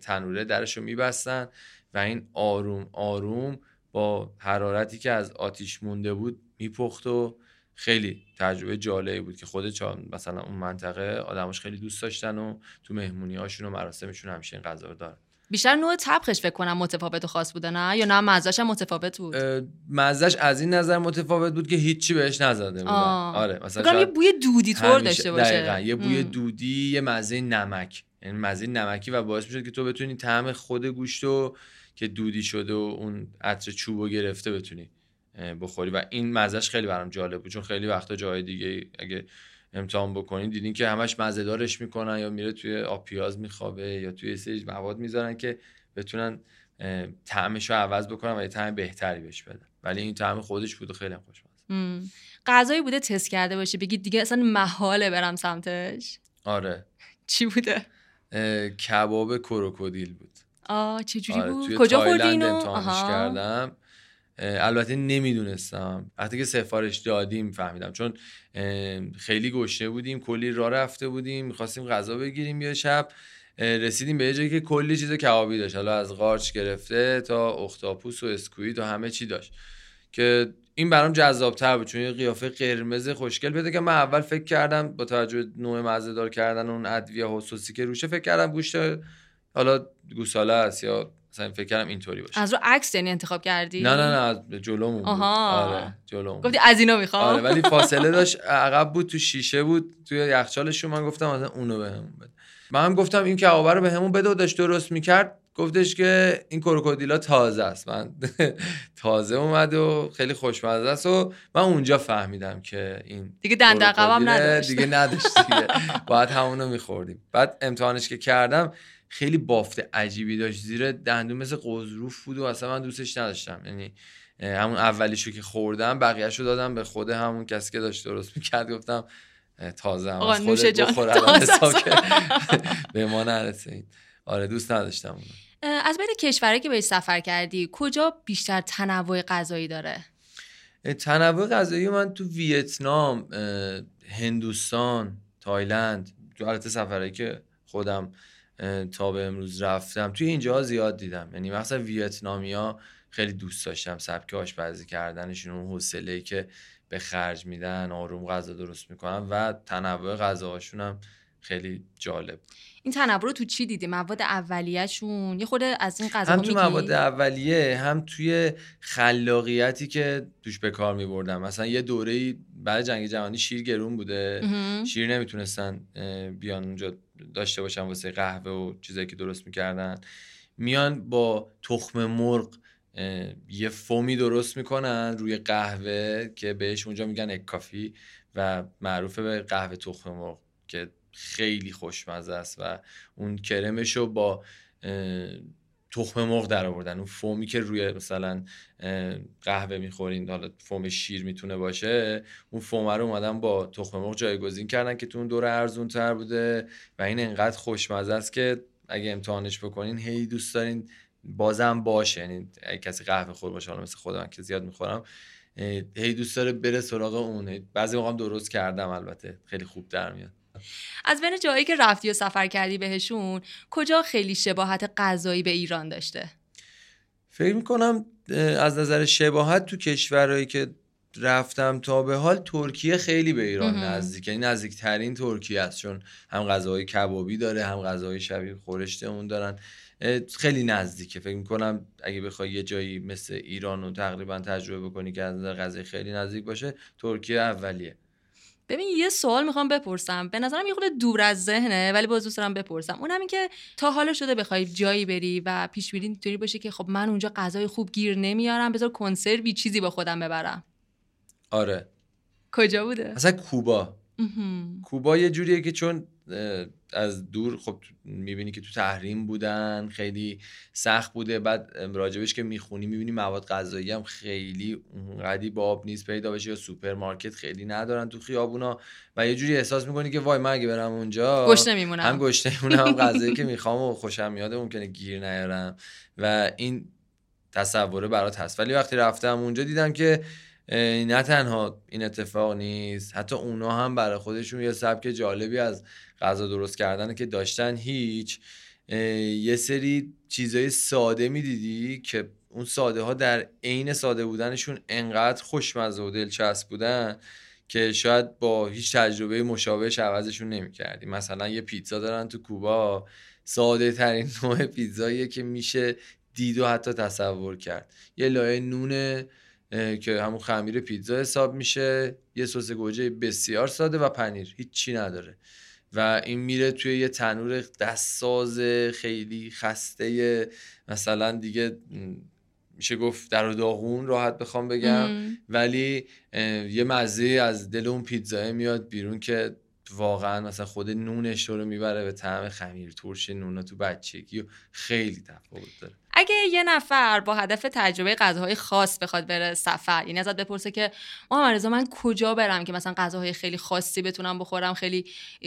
تنوره. درشو میبستن و این آروم آروم با حرارتی که از آتیش مونده بود میپخت و خیلی تجربه جالبی بود که خود مثلا اون منطقه آدماش خیلی دوست داشتن و تو مهمونی هاشون و مراسمشون همیشه این غذا رو دارن. بیشتر نوع طبخش فکر کنم متفاوت و خاص بوده نه؟ یا نه مزهش متفاوت بود؟ مزهش از این نظر متفاوت بود که هیچی بهش نزده بودن. آره مثلا یه بوی دودی طور داشته باشه. دقیقا. یه بوی دودی یه مزه نمک. یعنی مزه نمکی و باعث می‌شد که تو بتونی طعم خود گوشت و که دودی شده و اون عطر چوبو گرفته بتونی. بخوری. و این مزهش خیلی برام جالب بود چون خیلی وقتا جای دیگه اگه امتحان بکنین دیدین که همش مزهدارش می‌کنن یا میره توی آب پیاز میخوابه یا توی سری مواد می‌ذارن که بتونن طعمش رو عوض بکنن و یه طعم بهتری بهش بدن. ولی این طعم خودش بود و خیلی خوشمزه غذایی بوده تست کرده باشه بگید دیگه اصلا محاله برم سمتش. آره. چی بوده؟ کباب کروکودیل بود. آه چجوری آره، بود؟ کجا خوردی اینو؟ کردم. البته نمی‌دونستم. وقتی که سفارش دادیم فهمیدم. چون خیلی گشته بودیم کلی راه رفته بودیم می‌خواستیم غذا بگیریم یه شب. رسیدیم به جایی که کلی چیز کبابی داشت. حالا از قارچ گرفته تا اختاپوس و اسکویت و همه چی داشت. که این برام جذابتر بود چون یه قیافه قرمز خوشگل. بده که من اول فکر کردم با توجه نوع مزه دار کردن اون ادویه حسوسی که روشه فکر کردم گوشت حالا گوساله است یا مثلا فکر کردم اینطوری باشه. از رو عکس یعنی انتخاب کردی؟ نه نه نه از جلومون آها. آره جلومون گفتی از اینو می‌خوام؟ آره ولی فاصله داشت عقب بود تو شیشه بود توی یخچالشون من گفتم مثلا اونو بهمون بده. من هم گفتم این کبابه رو بهمون بده و داشت درست می‌کرد. گفتش که این کروکودیلا تازه است. من تازه اومد و خیلی خوشمزه است و من اونجا فهمیدم که این دیگه دند عقبم نداشت. دیگه نداشت دیگه. باید همونو میخوردیم. بعد امتحانش که کردم خیلی بافت عجیبی داشت. زیر دندون مثل قزروف بود و اصلا من دوستش نداشتم. یعنی همون اولیشو که خوردم بقیهشو دادم به خود همون کسی که داشت درست می‌کرد. گفتم تازه هم از خودت بخور به ما نرسید. آره دوست نداشتم از بین کشورهایی که به سفر کردی کجا بیشتر تنوع غذایی داره؟ تنوع غذایی من تو ویتنام هندوستان تایلند تو البته سفرهایی که خودم تا به امروز رفتم. توی اینجا زیاد دیدم. یعنی مثلا ویتنامیا خیلی دوست داشتم. سبک آشپزی کردنشون اون حوصله که به خرج میدن آروم غذا درست می‌کنن و تنوع غذاهاشون هم خیلی جالب این تنوع رو تو چی دیدی؟ مواد اولیه‌شون؟ یه خود از این غذا هم تو مواد اولیه هم توی خلاقیتی که توش به کار می‌بردن مثلا یه دوره بعد جنگ جهانی شیر گرون بوده. شیر نمی‌تونستن بیان اونجا داشته باشن واسه قهوه و چیزایی که درست می‌کردن. میان با تخم مرغ یه فومی درست می‌کنن روی قهوه که بهش اونجا میگن اکافی و معروفه به قهوه تخم مرغ که خیلی خوشمزه است و اون کرمش رو با تخم مرغ در آوردن اون فومی که روی مثلا قهوه می‌خورین حالا فوم شیر می‌تونه باشه اون فوم رو اومدن با تخم مرغ جایگزین کردن که تو اون دور ارزون تر بوده و این انقدر خوشمزه است که اگه امتحانش بکنین هی دوست دارین بازم باشه. یعنی اگه کسی قهوه خور باشه حالا مثل خودم که زیاد می‌خورم هی دوست داره بره سراغ اون. بعضی موقع درست کردم البته خیلی خوب در میاد. از بین جایی که رفتی و سفر کردی بهشون کجا خیلی شباهت غذایی به ایران داشته؟ فکر می‌کنم از نظر شباهت تو کشورهایی که رفتم تا به حال ترکیه خیلی به ایران نزدیک یعنی نزدیکترین ترکیه است چون هم غذاهای کبابی داره هم غذاهای شبیه خورشته اون دارن خیلی نزدیکه. فکر می‌کنم اگه بخوای یه جایی مثل ایران رو تقریبا تجربه بکنی که از نظر غذای خیلی نزدیک باشه ترکیه اولیه. ببین یه سوال می‌خوام بپرسم. به نظرم یه خورده دور از ذهنه ولی باز دوست دارم بپرسم. اونم این که تا حالا شده بخوای جایی بری و پیش بینی اینطوری باشه که خب من اونجا غذای خوب گیر نمیارم بذار کنسروی چیزی با خودم ببرم. آره. کجا بوده؟ مثلا کوبا. کوبا یه جوریه که چون از دور خب می‌بینی که تو تحریم بودن خیلی سخت بوده. بعد راجبش که می‌خونی می‌بینی مواد غذایی هم خیلی اونقدی باب نیست پیدا بشه یا سوپرمارکت خیلی ندارن تو خیابونا. و یه جوری احساس می‌کنی که وای من اگه برم اونجا گشنه میمونم هم گشنه میمونم غذایی که می‌خوام و خوشم میاد ممکنه گیر نیارم. و این تصوره برات هست. ولی وقتی رفتم اونجا دیدم که نه تنها این اتفاق نیست حتی اونا هم برای خودشون یه سبک جالبی از غذا درست کردن که داشتن هیچ. یه سری چیزای ساده می‌دیدی که اون ساده ها در عین ساده بودنشون انقدر خوشمزه و دلچسب بودن که شاید با هیچ تجربه مشابهش عوضشون نمی‌کردی. مثلا یه پیتزا دارن تو کوبا ساده ترین نوع پیتزاییه که میشه دید و حتی تصور کرد. یه لایه نون که همون خمیر پیتزا حساب میشه. یه سس گوجه بسیار ساده و پنیر. هیچی نداره. و این میره توی یه تنور دستساز خیلی خسته. مثلا دیگه میشه گفت در و داغون راحت بخوام بگم. ولی یه مزه از دل اون پیتزا میاد بیرون که واقعا مثلا خود نونش رو می‌بره به طعم خمیر. ترش نونا تو بچگی و خیلی تفاوت داره. اگه یه نفر با هدف تجربه غذاهای خاص بخواد بره سفر یعنی ازت بپرسه که محمد رضا من کجا برم که مثلا غذاهای خیلی خاصی بتونم بخورم خیلی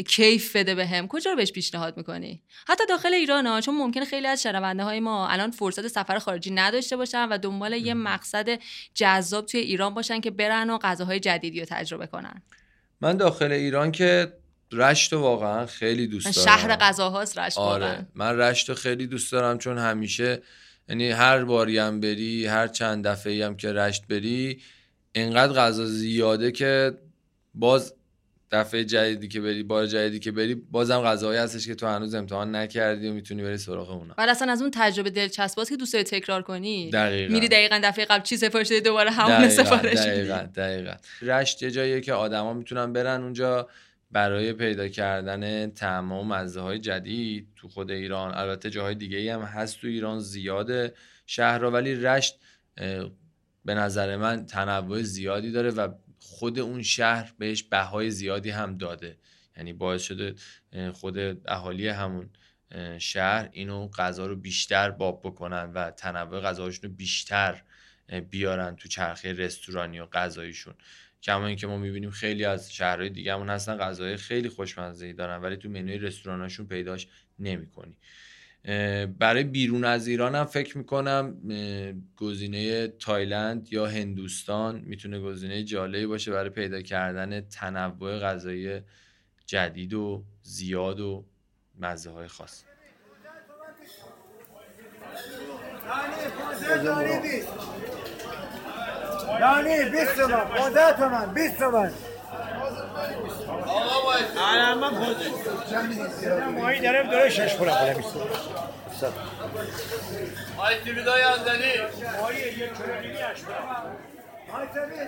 کیف بده بهم به کجا رو بهش پیشنهاد می‌کنی؟ حتی داخل ایران ها چون ممکنه خیلی از شنونده های ما الان فرصت سفر خارجی نداشته باشن و دنبال یه مقصد جذاب توی ایران باشن که برن و غذاهای جدیدی رو تجربه کنن. من داخل ایران که رشت واقعا خیلی دوست دارم. شهر غذاهاست رشت آره. من رشت خیلی دوست دارم چون همیشه یعنی هر باری هم بری هر چند دفعه هم که رشت بری اینقدر غذا زیاده که باز دفعه جدیدی که بری بار جدیدی که بری بازم غذاهایی هستش که تو هنوز امتحان نکردی و می‌تونی بری سراغ اونا. ولی اصلا از اون تجربه دلچسباست که دوست داری تکرار کنی. دقیقاً. میری دقیقا دفعه قبل چی سفارش دادی دوباره همون سفارش دقیقاً دقیقاً. رشت یه جاییه که آدما می‌تونن برن اونجا. برای پیدا کردن تمام مزه های جدید تو خود ایران. البته جاهای دیگه هم هست تو ایران زیاده شهر ولی رشت به نظر من تنوع زیادی داره و خود اون شهر بهش بهای زیادی هم داده. یعنی باعث شده خود اهالی همون شهر اینو غذا رو بیشتر باب بکنن و تنوع غذاهاشون رو بیشتر بیارن تو چرخه رستورانی و غذاییشون کما اینکه ما می‌بینیم خیلی از شهرهای دیگه همون هستن غذای خیلی خوشمزه دارن ولی تو منوی رستوراناشون پیداش نمی‌کنی. برای بیرون از ایران هم فکر می‌کنم گزینه تایلند یا هندوستان می‌تونه گزینه جالبی باشه برای پیدا کردن تنوع غذایی جدید و زیاد و مزه های خاص یعنی 20 تومن. 15 تومن. 20 تومن. آقا باید الان من پوزه ماهی دارم داره شش پوله پوله 20 تومن آی تیبیدای ازدنی ماهی یک کلو دیگه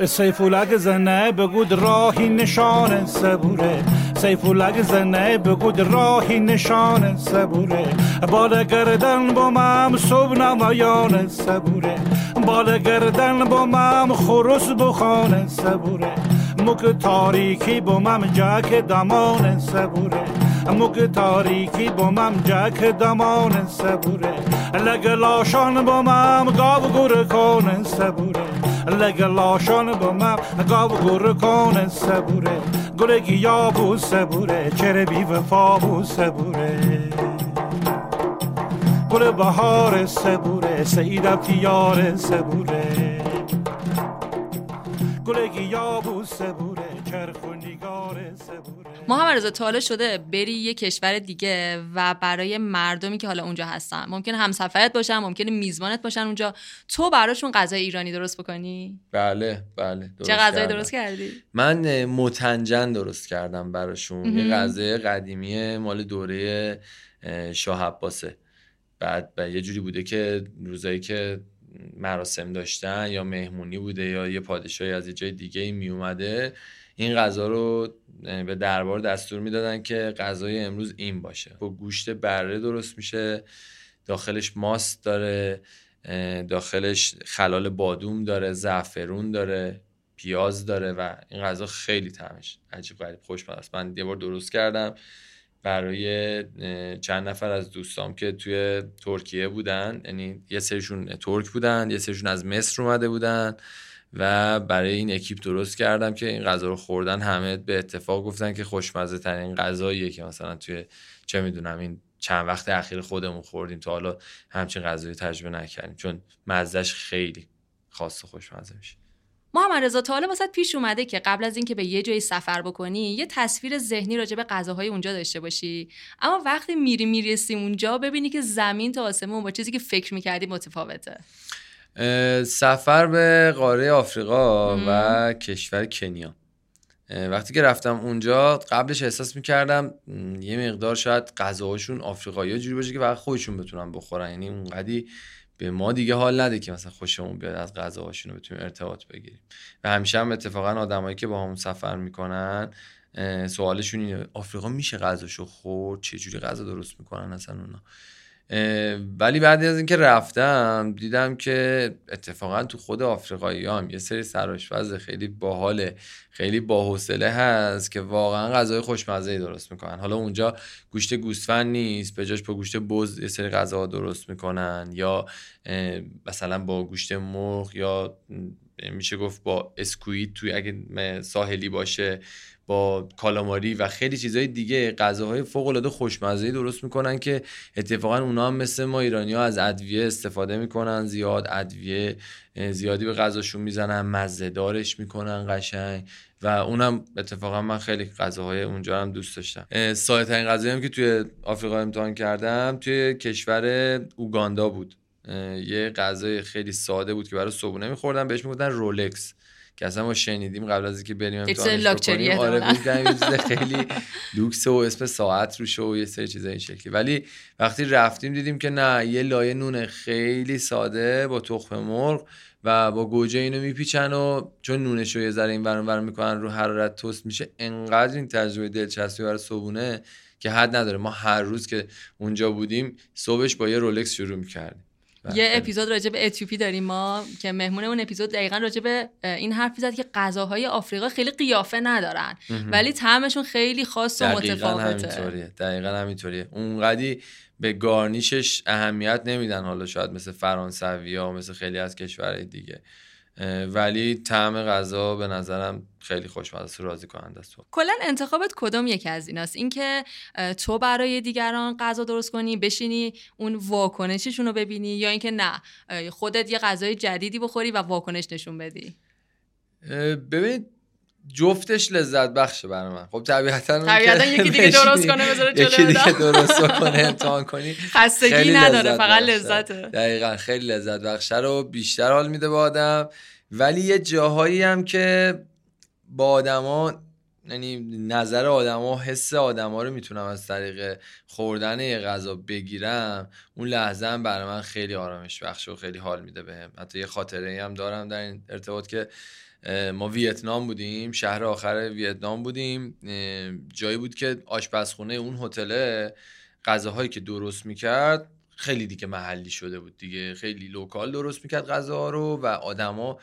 سیفولک زنه بگود راهی نشان سبوره سیفولک زنه بگود راهی نشان سبوره بال گردن با مم صبح نمایان سبوره بال گردن با مم خروس بخان سبوره مک تاریکی با مم جک دمان سبوره مک تاریکی با مم جک دمان سبوره لگلاشان با مم گاو گور کن سبوره لگلاشان با مم گاو گور کن سبوره گل یا بو سبوره چره بی وفا بو سبوره گل بهار سبوره سعید تیار سبوره گل گیابو سبوره چرخ و نگار سبوره محمد رضا تا شده بری یه کشور دیگه و برای مردمی که حالا اونجا هستن ممکن همسفرت باشن ممکنه میزبانت باشن اونجا. تو براشون غذای ایرانی درست بکنی؟ بله بله چه غذایی درست کردی؟ من متنجن درست کردم براشون. یه غذای قدیمی مال دوره شاه عباسه. بعد یه جوری بوده که روزایی که مراسم داشتن یا مهمونی بوده یا یه پادشاهی از یه جای دیگه می اومده این غذا رو به دربار دستور می‌دادن که غذای امروز این باشه. با گوشت بره درست میشه داخلش ماست داره داخلش خلال بادوم داره زعفرون داره پیاز داره و این غذا خیلی طعمش عجیب غریب خوشمزه است. من یه بار درست کردم برای چند نفر از دوستام که توی ترکیه بودن یعنی یه سریشون ترک بودن یه سریشون از مصر اومده بودن. و برای این اکیپ درست کردم که این غذا رو خوردن همه به اتفاق گفتن که خوشمزه ترین غذاییه که مثلا توی چه می‌دونم این چند وقت اخیر خودمون خوردیم تا حالا همچین غذایی تجربه نکردیم. چون مزهش خیلی خاص و خوشمزه میشه. محمد رضا تا حالا پیش اومده که قبل از اینکه به یه جایی سفر بکنی یه تصویر ذهنی راجع به غذاهای اونجا داشته باشی. اما وقتی میری می‌رسی اونجا ببینی که زمین تا آسمون با چیزی که فکر می‌کردی متفاوته. سفر به قاره آفریقا و کشور کنیا. وقتی که رفتم اونجا قبلش احساس می‌کردم یه مقدار شاید غذاهاشون آفریقایی جوری باشه که فقط خودشون بتونن بخورن. یعنی اونقدی به ما دیگه حال نده که مثلا خوشمون بیاد از غذاهاشون رو بتونیم ارتباط بگیریم. و همیشه هم اتفاقا آدمایی که با همون سفر می‌کنن سوالشون اینه آفریقا میشه غذاشو خورد؟ چه جوری غذا درست می‌کنن اصلا اونا؟ ولی بعد از اینکه رفتم دیدم که اتفاقا تو خود آفریقایی هم یه سری سراشپز خیلی باحاله خیلی باحوصله هست که واقعا غذای خوشمزه درست می‌کنن. حالا اونجا گوشت گوسفند نیست به جاش با گوشت بز یه سری غذا درست می‌کنن یا مثلا با گوشت مرغ یا میشه گفت با اسکویت توی اگه ساحلی باشه با کالاماری و خیلی چیزهای دیگه غذاهای فوق العاده خوشمزه درست می‌کنن که اتفاقا اونا هم مثل ما ایرانی ها از ادویه استفاده می‌کنن زیاد ادویه زیادی به غذاشون می‌زنن مزه دارش می‌کنن قشنگ و اونم اتفاقا من خیلی غذاهای اونجا هم دوست داشتم. سایه ترین غذایی هم که توی آفریقا امتحان کردم توی کشور اوگاندا بود. یه غذای خیلی ساده بود که برای صبحونه میخوردن بهش می‌گفتن رولکس. که اصلا ما شنیدیم قبل از اینکه بریم امتحانش آره خیلی لوکس و اسم ساعت روش و یه سری چیزای این شکلی. ولی وقتی رفتیم دیدیم که نه یه لایه نون خیلی ساده با تخم مرغ و با گوجه اینو میپیچن و چون نونش رو یه ذره این ور می‌کنن رو حرارت توست میشه انقدر این تجربه دلچسبی برای صبونه که حد نداره. ما هر روز که اونجا بودیم صبحش با یه رولکس شروع می‌کردیم. یه اپیزود راجع به اتیوپی داریم ما که مهمون اون اپیزود دقیقا راجع به این حرف زد که غذاهای آفریقا خیلی قیافه ندارن. ولی طعمشون خیلی خاص و متفاوته. همینطوریه دقیقا همینطوریه. اونقدی به گارنیشش اهمیت نمیدن حالا شاید مثل فرانسوی ها مثل خیلی از کشورهای دیگه. ولی طعم غذا به نظرم خیلی خوشمزه راضی کننده است. کلا انتخابت کدوم یکی از ایناست؟ اینکه تو برای دیگران غذا درست کنی بشینی اون واکنششون رو ببینی یا اینکه نه خودت یه غذای جدیدی بخوری و واکنش نشون بدی؟ ببینید جفتش لذت بخشه برای من. خب طبیعتا طبیعتا یکی دیگه درست کنه بذاره جلو یکی دیگه درست کنه امتحان کنی. خستگی نداره فقط لذته. دقیقا خیلی لذت بخشه رو بیشتر حال میده به آدم. ولی یه جاهایی هم که با آدما یعنی نظر آدما حس آدما رو می‌تونم از طریق خوردن یه غذا بگیرم اون لحظه هم برای من خیلی آرامش بخش و خیلی حال میده بهم. حتی یه خاطره هم دارم در این ارتباط که ما ویتنام بودیم شهر آخر ویتنام بودیم. جایی بود که آشپزخونه اون هتل غذاهایی که درست می‌کرد خیلی دیگه محلی شده بود دیگه. خیلی لوکال درست می‌کرد غذا رو و آدما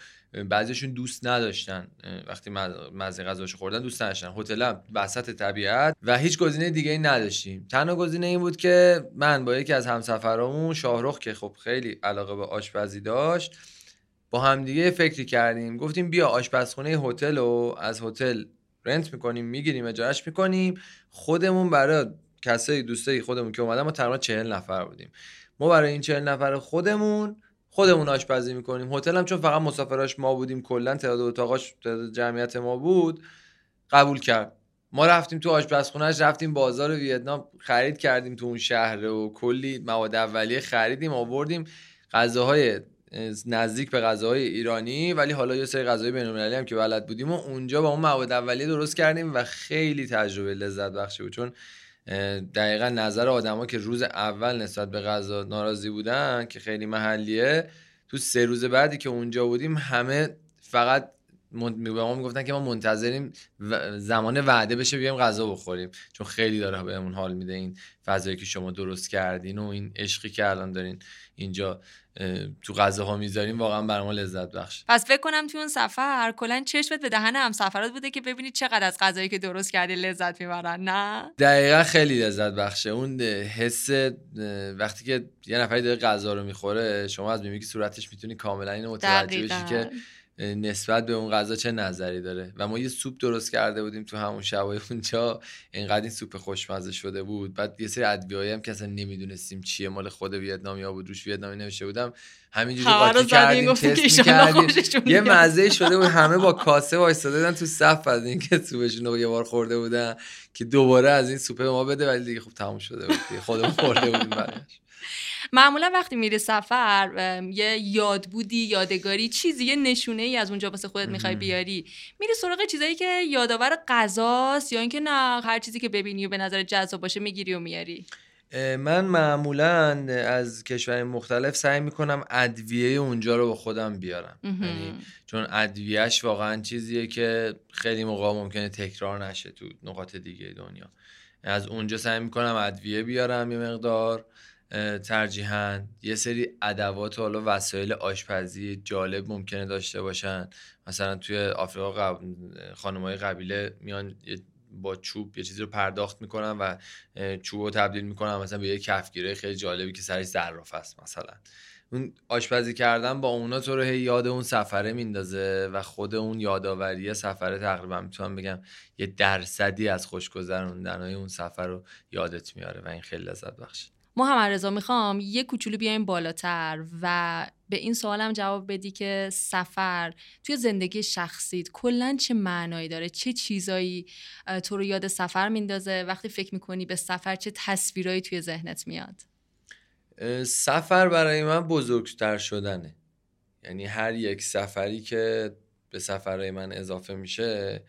بعضیشون دوست نداشتن. وقتی مزه غذاش خوردن دوست نداشتن. هتل وسط طبیعت و هیچ گزینه دیگه ای نداشتیم. تنها گزینه این بود که من با یکی از همسفرامون شاهرخ که خب خیلی علاقه به آشپزی داشت با همدیگه فکری کردیم. گفتیم بیا آشپزخونه هتل رو از هتل رنت می‌کنیم می‌گیریم اجارش می‌کنیم. خودمون برای کسایی دوستایی خودمون که اومدن ما تقریبا چهل نفر بودیم. ما برای این چهل نفر خودمون خودمون آشپزی می‌کنیم. هتل هم چون فقط مسافراش ما بودیم کلا تعداد اتاقاش تعداد جمعیت ما بود قبول کرد. ما رفتیم تو آشپزخونهش رفتیم بازار ویتنام خرید کردیم تو اون شهر و کلی مواد اولیه خریدیم آوردیم. غذاهای نزدیک به غذاهای ایرانی ولی حالا یه سری غذای بین‌المللی هم که بلد بودیم و اونجا با اون مواد اولیه درست کردیم و خیلی تجربه لذت بخشی بود. چون دقیقا نظر آدما که روز اول نسبت به غذا ناراضی بودن که خیلی محلیه تو سه روز بعدی که اونجا بودیم همه فقط به ما می‌گفتن که ما منتظریم زمان وعده بشه بیایم غذا بخوریم. چون خیلی داره بهمون حال میده این فضایی که شما درست کردین و این عشقی که الان دارین اینجا. تو غذاها می‌ذاریم واقعا بر ما لذت بخش پس فکر کنم تو اون سفر کلا چشمت به دهن هم سفرات بوده که ببینید چقدر از غذایی که درست کردی لذت می‌برن نه؟ دقیقا خیلی لذت بخشه. اون حس وقتی که یه نفری داره غذا رو می‌خوره شما از می‌بینی که صورتش می‌تونی کاملا اینو متوجه بشی که نسبت به اون غذا چه نظری داره؟ و ما یه سوپ درست کرده بودیم تو همون شبای اونجا اینقدر این سوپ خوشمزه شده بود. بعد یه سری ادویه‌ای هم که اصلا نمی‌دونستیم چیه مال خود ویتنامیا بود روش ویتنامی نوشته بودم. همینجوری قاطی کردیم تست کردیم یه مزه شده بود همه با کاسه وایساده بودن تو صف از اینکه سوپشون رو یه بار خورده بودن که دوباره از این سوپ ما بده ولی دیگه خب تموم شده بود خودمون خورده بودیم معمولا وقتی میری سفر یه یاد بودی یادگاری چیزی یه نشونه ای از اونجا واسه خودت می‌خوای بیاری میری سراغ چیزایی که یادآور غذاست یا اینکه نه هر چیزی که ببینی و به نظر جذاب باشه می‌گیری و میاری. من معمولا از کشور مختلف سعی می‌کنم ادویه اونجا رو با خودم بیارم. یعنی چون ادویهش واقعا چیزیه که خیلی موقع ممکنه تکرار نشه تو نقاط دیگه دنیا. از اونجا سعی می‌کنم ادویه بیارم یه مقدار. ترجیحاً یه سری ادوات و حالا وسایل آشپزی جالب ممکنه داشته باشن. مثلا توی آفریقا قب... خانمای قبیله میان با چوب یه چیزی رو پرداخت می‌کنن و چوب رو تبدیل می‌کنن مثلا به یه کفگیره خیلی جالبی که سرش ظراف است مثلا. اون آشپزی کردن با اونا تو رو یاد اون سفره میندازه و خود اون یادآوری سفره تقریبا می‌تونم بگم یه درصدی از خوشگذروندن های اون سفر رو یادت میاره و این خیلی لذت بخشه محمد رضا می‌خوام یه کوچولو بیایم بالاتر و به این سوالم جواب بدی که سفر توی زندگی شخصیت کلا چه معنایی داره؟ چه چیزایی تو رو یاد سفر میندازه؟ وقتی فکر می‌کنی به سفر چه تصویرایی توی ذهنت میاد؟ سفر برای من بزرگتر شدنه. یعنی هر یک سفری که به سفرهای من اضافه میشه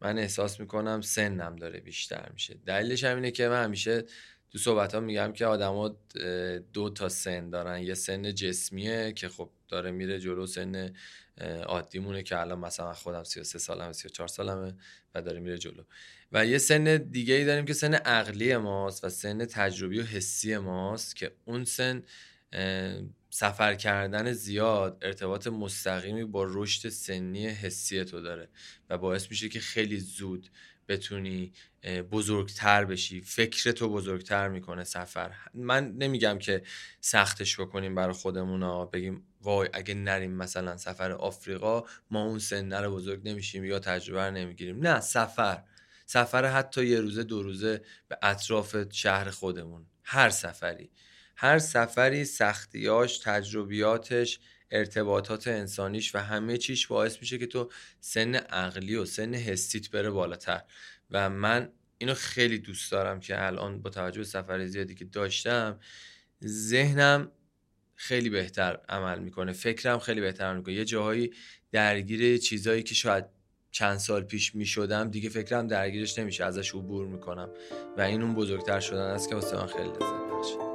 من احساس می‌کنم سنم داره بیشتر میشه. دلیلش هم اینه که من همیشه تو صحبت ها میگم که آدما دو تا سن دارن. یه سن جسمیه که خب داره میره جلو سن عادیمونه که الان مثلا خودم 33 سالمه 34 سالمه و داره میره جلو. و یه سن دیگه ای داریم که سن عقلی ماست و سن تجربی و حسی ماست که اون سن سفر کردن زیاد ارتباط مستقیمی با رشد سنی حسی تو داره و باعث میشه که خیلی زود بتونی بزرگتر بشی. فکر تو بزرگتر می‌کنه سفر. من نمیگم که سختش بکنیم برای خودمون بگیم وای اگه نریم مثلا سفر آفریقا ما اون سنه رو بزرگ نمیشیم یا تجربه نمی‌گیریم. نه سفر. سفر حتی یه روزه دو روزه به اطراف شهر خودمون. هر سفری. هر سفری سختیاش تجربیاتش ارتباطات انسانیش و همه چیش باعث میشه که تو سن عقلی و سن حسیت بره بالاتر. و من اینو خیلی دوست دارم که الان با توجه به سفر زیادی که داشتم ذهنم خیلی بهتر عمل می‌کنه. فکرم خیلی بهتر عمل می‌کنه. یه جاهایی درگیر چیزایی که شاید چند سال پیش می‌شدم دیگه فکرم درگیرش نمیشه. ازش عبور می‌کنم. و این اون بزرگتر شدن است که واسه من خیلی لذت بخشه.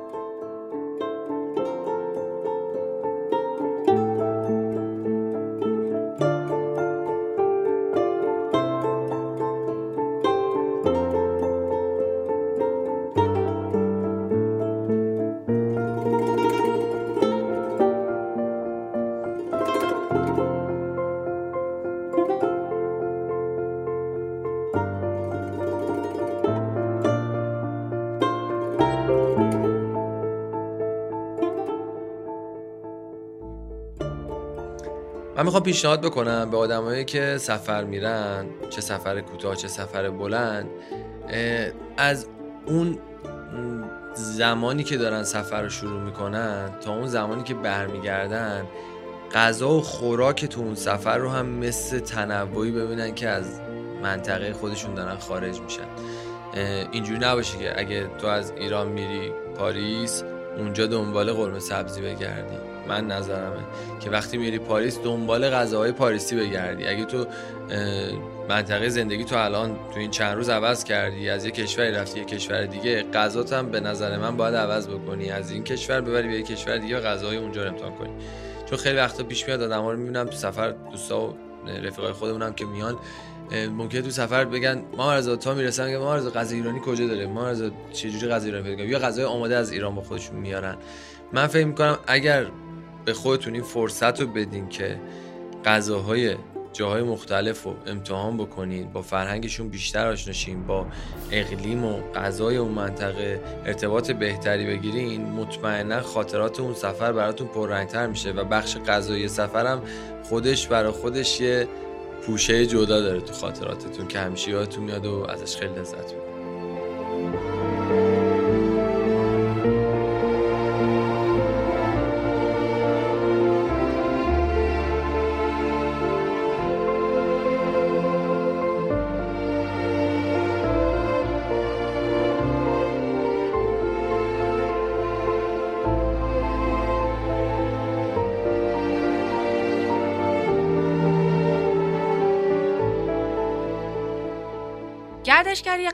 می‌خوام پیشنهاد بکنم به آدمایی که سفر میرن چه سفر کوتاه چه سفر بلند از اون زمانی که دارن سفر رو شروع می‌کنن تا اون زمانی که برمیگردن غذا و خوراک تو اون سفر رو هم مثل تنوعی ببینن که از منطقه خودشون دارن خارج میشن. اینجوری نباشه که اگه تو از ایران میری پاریس اونجا دنبال قرمه سبزی بگردی. من نظرمه که وقتی میری پاریس دنبال غذاهای پاریسی بگردی. اگه تو منطقه زندگی تو الان تو این چند روز عوض کردی از یه کشوری رفتی یه کشور دیگه غذات هم به نظر من باید عوض بکنی. از این کشور ببری به یه کشور دیگه غذاهای اونجا رو امتحان کنی. چون خیلی وقتا پیش میاد آدم‌ها رو می‌بینم تو سفر دوستا و رفیقای خودمونم که میان ممکنه تو سفر بگن ما رضا تا می‌رسن؟ میگن ما رضا غذا ایرانی کجا داره؟ ما رضا چه جوری غذا ایرانی پیدا یا غذای آماده از ایران با خودشون میارن. من فکر می‌کنم اگر به خودتون این فرصت رو بدین که غذاهای جاهای مختلف رو امتحان بکنید با فرهنگشون بیشتر آشناشین با اقلیم و غذای اون منطقه ارتباط بهتری بگیرین. مطمئنا خاطرات اون سفر براتون پررنگتر میشه و بخش غذایی سفرم خودش برای خودش یه پوشه جدا داره تو خاطراتتون که همیشه یادتون میاد و ازش خیلی لذت می‌برید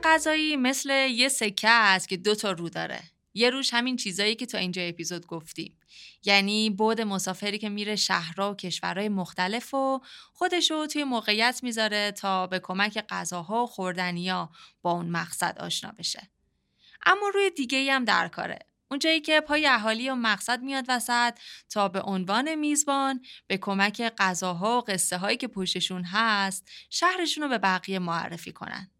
غذایی مثل یه سکه است که دو تا رو داره. یه روش همین چیزایی که تو اینجا اپیزود گفتیم. یعنی بود مسافری که میره شهرها و کشورهای مختلف و خودشو توی موقعیت می‌ذاره تا به کمک غذاها و خوردنیا با اون مقصد آشنا بشه. اما روی دیگه هم در کاره. اونجایی که پای اهالی و مقصد میاد وسط تا به عنوان میزبان به کمک غذاها و قصه هایی که پشتشون هست شهرشون رو به بقیه معرفی کنن.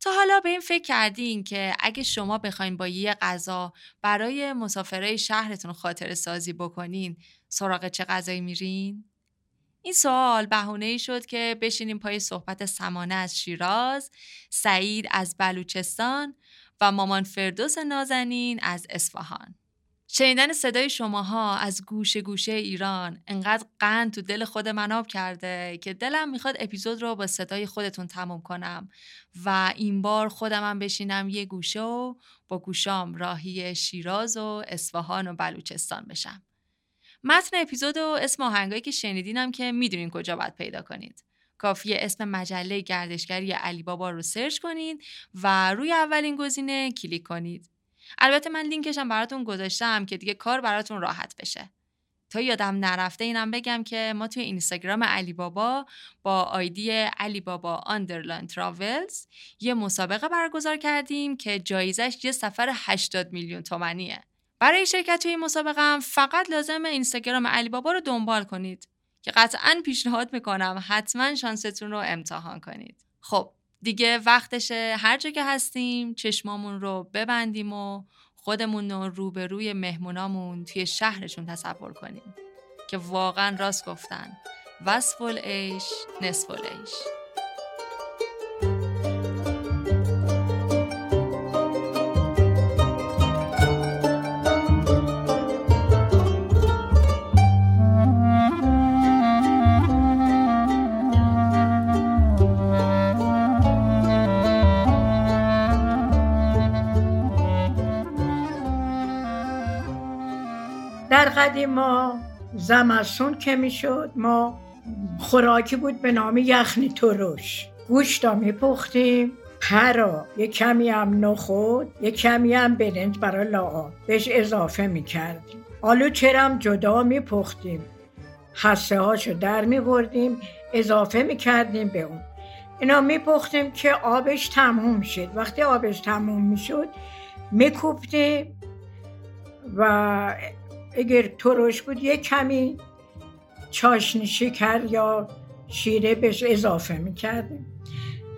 تا حالا به این فکر کردین که اگه شما بخواین با یه غذا برای مسافرای شهرتون خاطر سازی بکنین سراغ چه غذایی میرین؟ این سوال بهونه ای شد که بشینیم پای صحبت سمانه از شیراز، سعید از بلوچستان و مامان فردوس نازنین از اصفهان. شنیدن صدای شماها از گوشه گوشه ایران انقدر قند تو دل خود مناب کرده که دلم می‌خواد اپیزود رو با صدای خودتون تموم کنم و این بار خودمم بشینم یه گوشه و با گوشام راهی شیراز و اصفهان و بلوچستان بشم. متن اپیزود و اسم آهنگایی که شنیدینم که می‌دونین کجا باید پیدا کنید. کافیه اسم مجله گردشگری علی بابا رو سرچ کنید و روی اولین گزینه کلیک کنید. البته من لینکشم براتون گذاشتم که دیگه کار براتون راحت بشه. تا یادم نرفته اینم بگم که ما توی اینستاگرام علی بابا با آیدی علی بابا آندرلاین تراولز یه مسابقه برگزار کردیم که جایزش یه سفر 80 میلیون تومنیه. برای شرکت توی این مسابقه هم فقط لازم اینستاگرام علی بابا رو دنبال کنید که قطعا پیشنهاد می‌کنم حتما شانستون رو امتحان کنید. خب دیگه وقتشه هر جا که هستیم چشمامون رو ببندیم و خودمون رو روبروی مهمونامون توی شهرشون تصور کنیم که واقعا راست گفتن. وصف العیش نصف العیش. در قدیما زمستون که می‌شد ما خوراکی بود به نام یخنی ترش. گوشتا میپختیم پرا یه کمی هم نخود یه کمی هم برنج برای لاعا بهش اضافه می‌کردیم. آلو چرم جدا میپختیم. حسه هاشو در میبردیم اضافه می‌کردیم به اون. اینا میپختیم که آبش تموم شد. وقتی آبش تموم می‌شد میکوبتیم و اگر ترش بود یه کمی چاشنی شکر یا شیره بهش اضافه می‌کردیم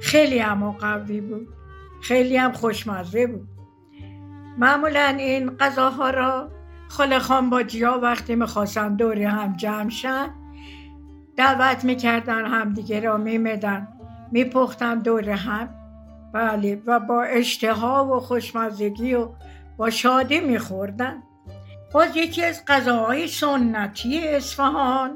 خیلی هم قوی بود. خیلی هم خوشمزه بود. معمولا این غذاها را خاله خان با جیا وقتی می‌خواستن دوری هم جمع شن دعوت می‌کردن همدیگه را میمدن میپختن دور هم. بله و با اشتها و خوشمزگی و با شادی میخوردن. باز یکی از غذاهای سنتی اصفهان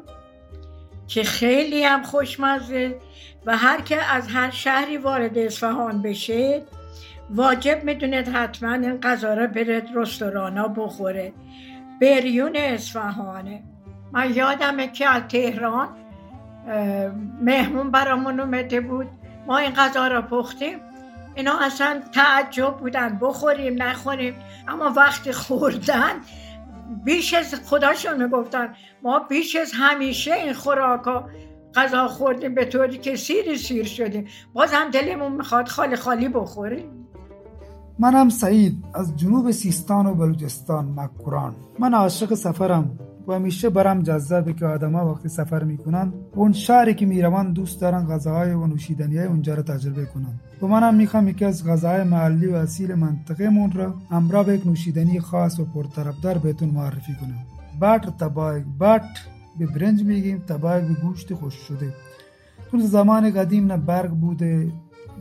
که خیلی هم خوشمزه و هر که از هر شهری وارد اصفهان بشه واجب می‌دونید حتما این غذا را بره رستورانا بخوره. بریون اصفهانه. من یادمه که از تهران مهمون برامون اومده بود. ما این غذا را پختیم. اینا اصلا تعجب بودن. بخوریم نخوریم. اما وقتی خوردن بیش از خداشون می‌گفتن ما بیش از همیشه این خوراکا غذا خوردیم به طوری که سیر سیر شدیم. باز هم دلمون می‌خواد خالی خالی بخوریم. منم سعید از جنوب سیستان و بلوچستان مکران. من عاشق سفرم. و همیشه برام جذابه که آدما وقتی سفر می‌کنن اون شهری که می‌روند دوست دارن غذاهای و نوشیدنی های اونجا رو تجربه کنن. و منم می‌خوام یکی از غذاهای محلی و اصیل منطقه مون را همراه به یک نوشیدنی خاص و پرطرفدار بهتون معرفی کنم. بات تبایگ بات به برنج میگیم تبایگ به گوشت خوش شده. تو زمان قدیم نه برگ بوده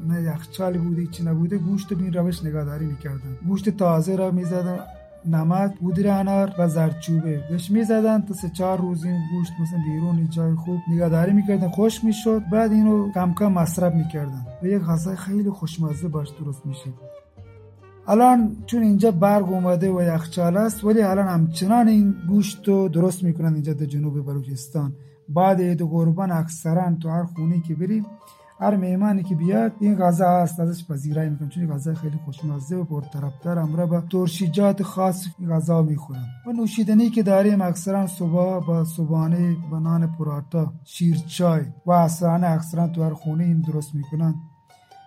نه یخچال بوده چی نبوده گوشت به این روش نگهداری می‌کردن. گوشت تازه را می‌زدن. نمک پودر انار و زردچوبه. بهش می‌زدن تا سه چهار روز این گوشت مثلا بیرون جای خوب نگهداری می‌کردن خوش می‌شد. بعد اینو کم کم مصرف می‌کردن. و یک غذای خیلی خوشمزه باش درست میشه. الان چون اینجا برق اومده و یخچال است ولی الان همچنان این گوشت رو درست می‌کنن اینجا در جنوب بلوچستان. بعد عید قربان اکثرا تو هر خونه که بریم هر مهمانی که بیاد این غذا هست ازش پذیرایی می‌کنم. چون غذا خیلی خوشمزه و پرطرفدار امرا با ترشیجات خاص غذا می‌خورم. و نوشیدنی که داریم اکثرا صبح با صبحانه با نان پراتا شیر چای. و عصرانه اکثرا تو هر خونه این درست می‌کنن.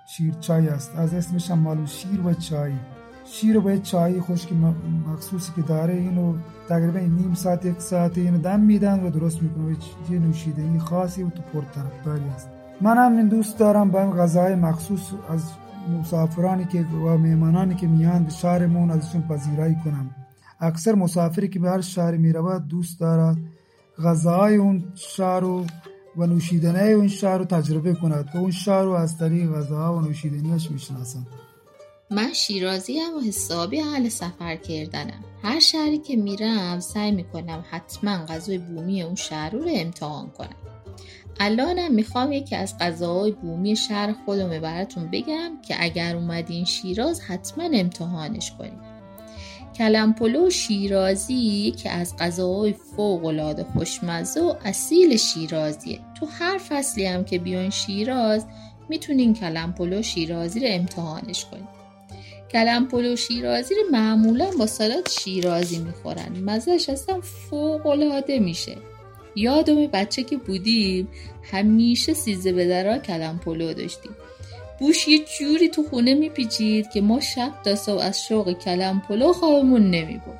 شیر چای است از اسمش هم معلوم شیر و چای. شیر و چای خشک مخصوصی که داره اینو تقریبا نیم ساعت یک ساعت اینو دم میدن و درست می‌کنه یه نوشیدنی خاصی و تو پرطرفداری است من هم دوست دارم با این غذاهای مخصوص از مسافرانی که و میمانانی که میان به شهرمون ازشون پذیرایی کنم. اکثر مسافری که به هر شهر می‌رود دوست دارد غذاهای اون شهر و نوشیدنه اون شهر رو تجربه کند و اون شهر رو از طریق غذاها و نوشیدنیش می‌شناسم من شیرازی هم و حسابی اهل سفر کردنم. هر شهری که میرم سعی می‌کنم حتما غذای بومی اون شهر رو امتحان کنم. الانم می‌خوام یکی از غذاهای بومی شهر خودم براتون بگم که اگر اومدین شیراز حتما امتحانش کنید کلم پلو شیرازی که از غذاهای فوق العاده خوشمزه و اصیل شیرازیه. تو هر فصلی هم که بیاین شیراز می‌تونین کلم پلو شیرازی رو امتحانش کنین. کلم پلو شیرازی رو معمولا با سالاد شیرازی می‌خورن. مزهش اصلا فوق العاده میشه. یادم بچه که بودیم همیشه سیزده به درا کلم پلو داشتیم. بوش یه جوری تو خونه میپیچید که ما شب تا صبح از شوق کلم پلو خوابمون نمیبرد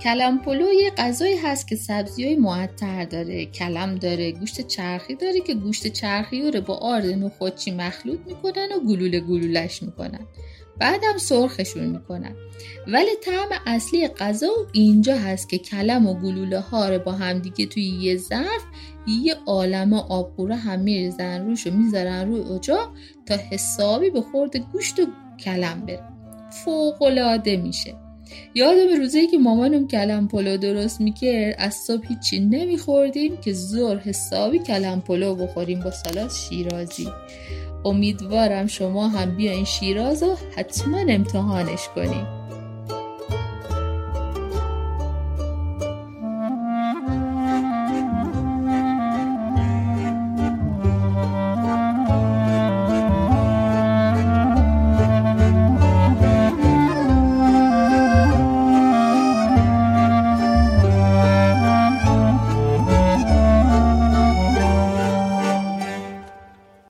کلم پلو یه غذایی هست که سبزی های معطر داره کلم داره گوشت چرخی داره که گوشت چرخی رو با آرد نخودچی مخلوط می‌کنن و گلوله گلولش می‌کنن. بعدم سرخشون می‌کنن. ولی طعم اصلی غذا اینجا هست که کلم و گلوله ها رو با همدیگه توی یه ظرف یه عالم آبقوره هم میریزن روش و می‌ذارن روی اجاق تا حسابی به خورد گوشت و کلم بره. فوق العاده میشه. یادم روزی که مامانم کلم پلو درست می‌کرد از صبح هیچی نمیخوردیم که زور حسابی کلم پلو بخوریم با سالات شیرازی. امیدوارم شما هم بیاین شیراز و حتما امتحانش کنیم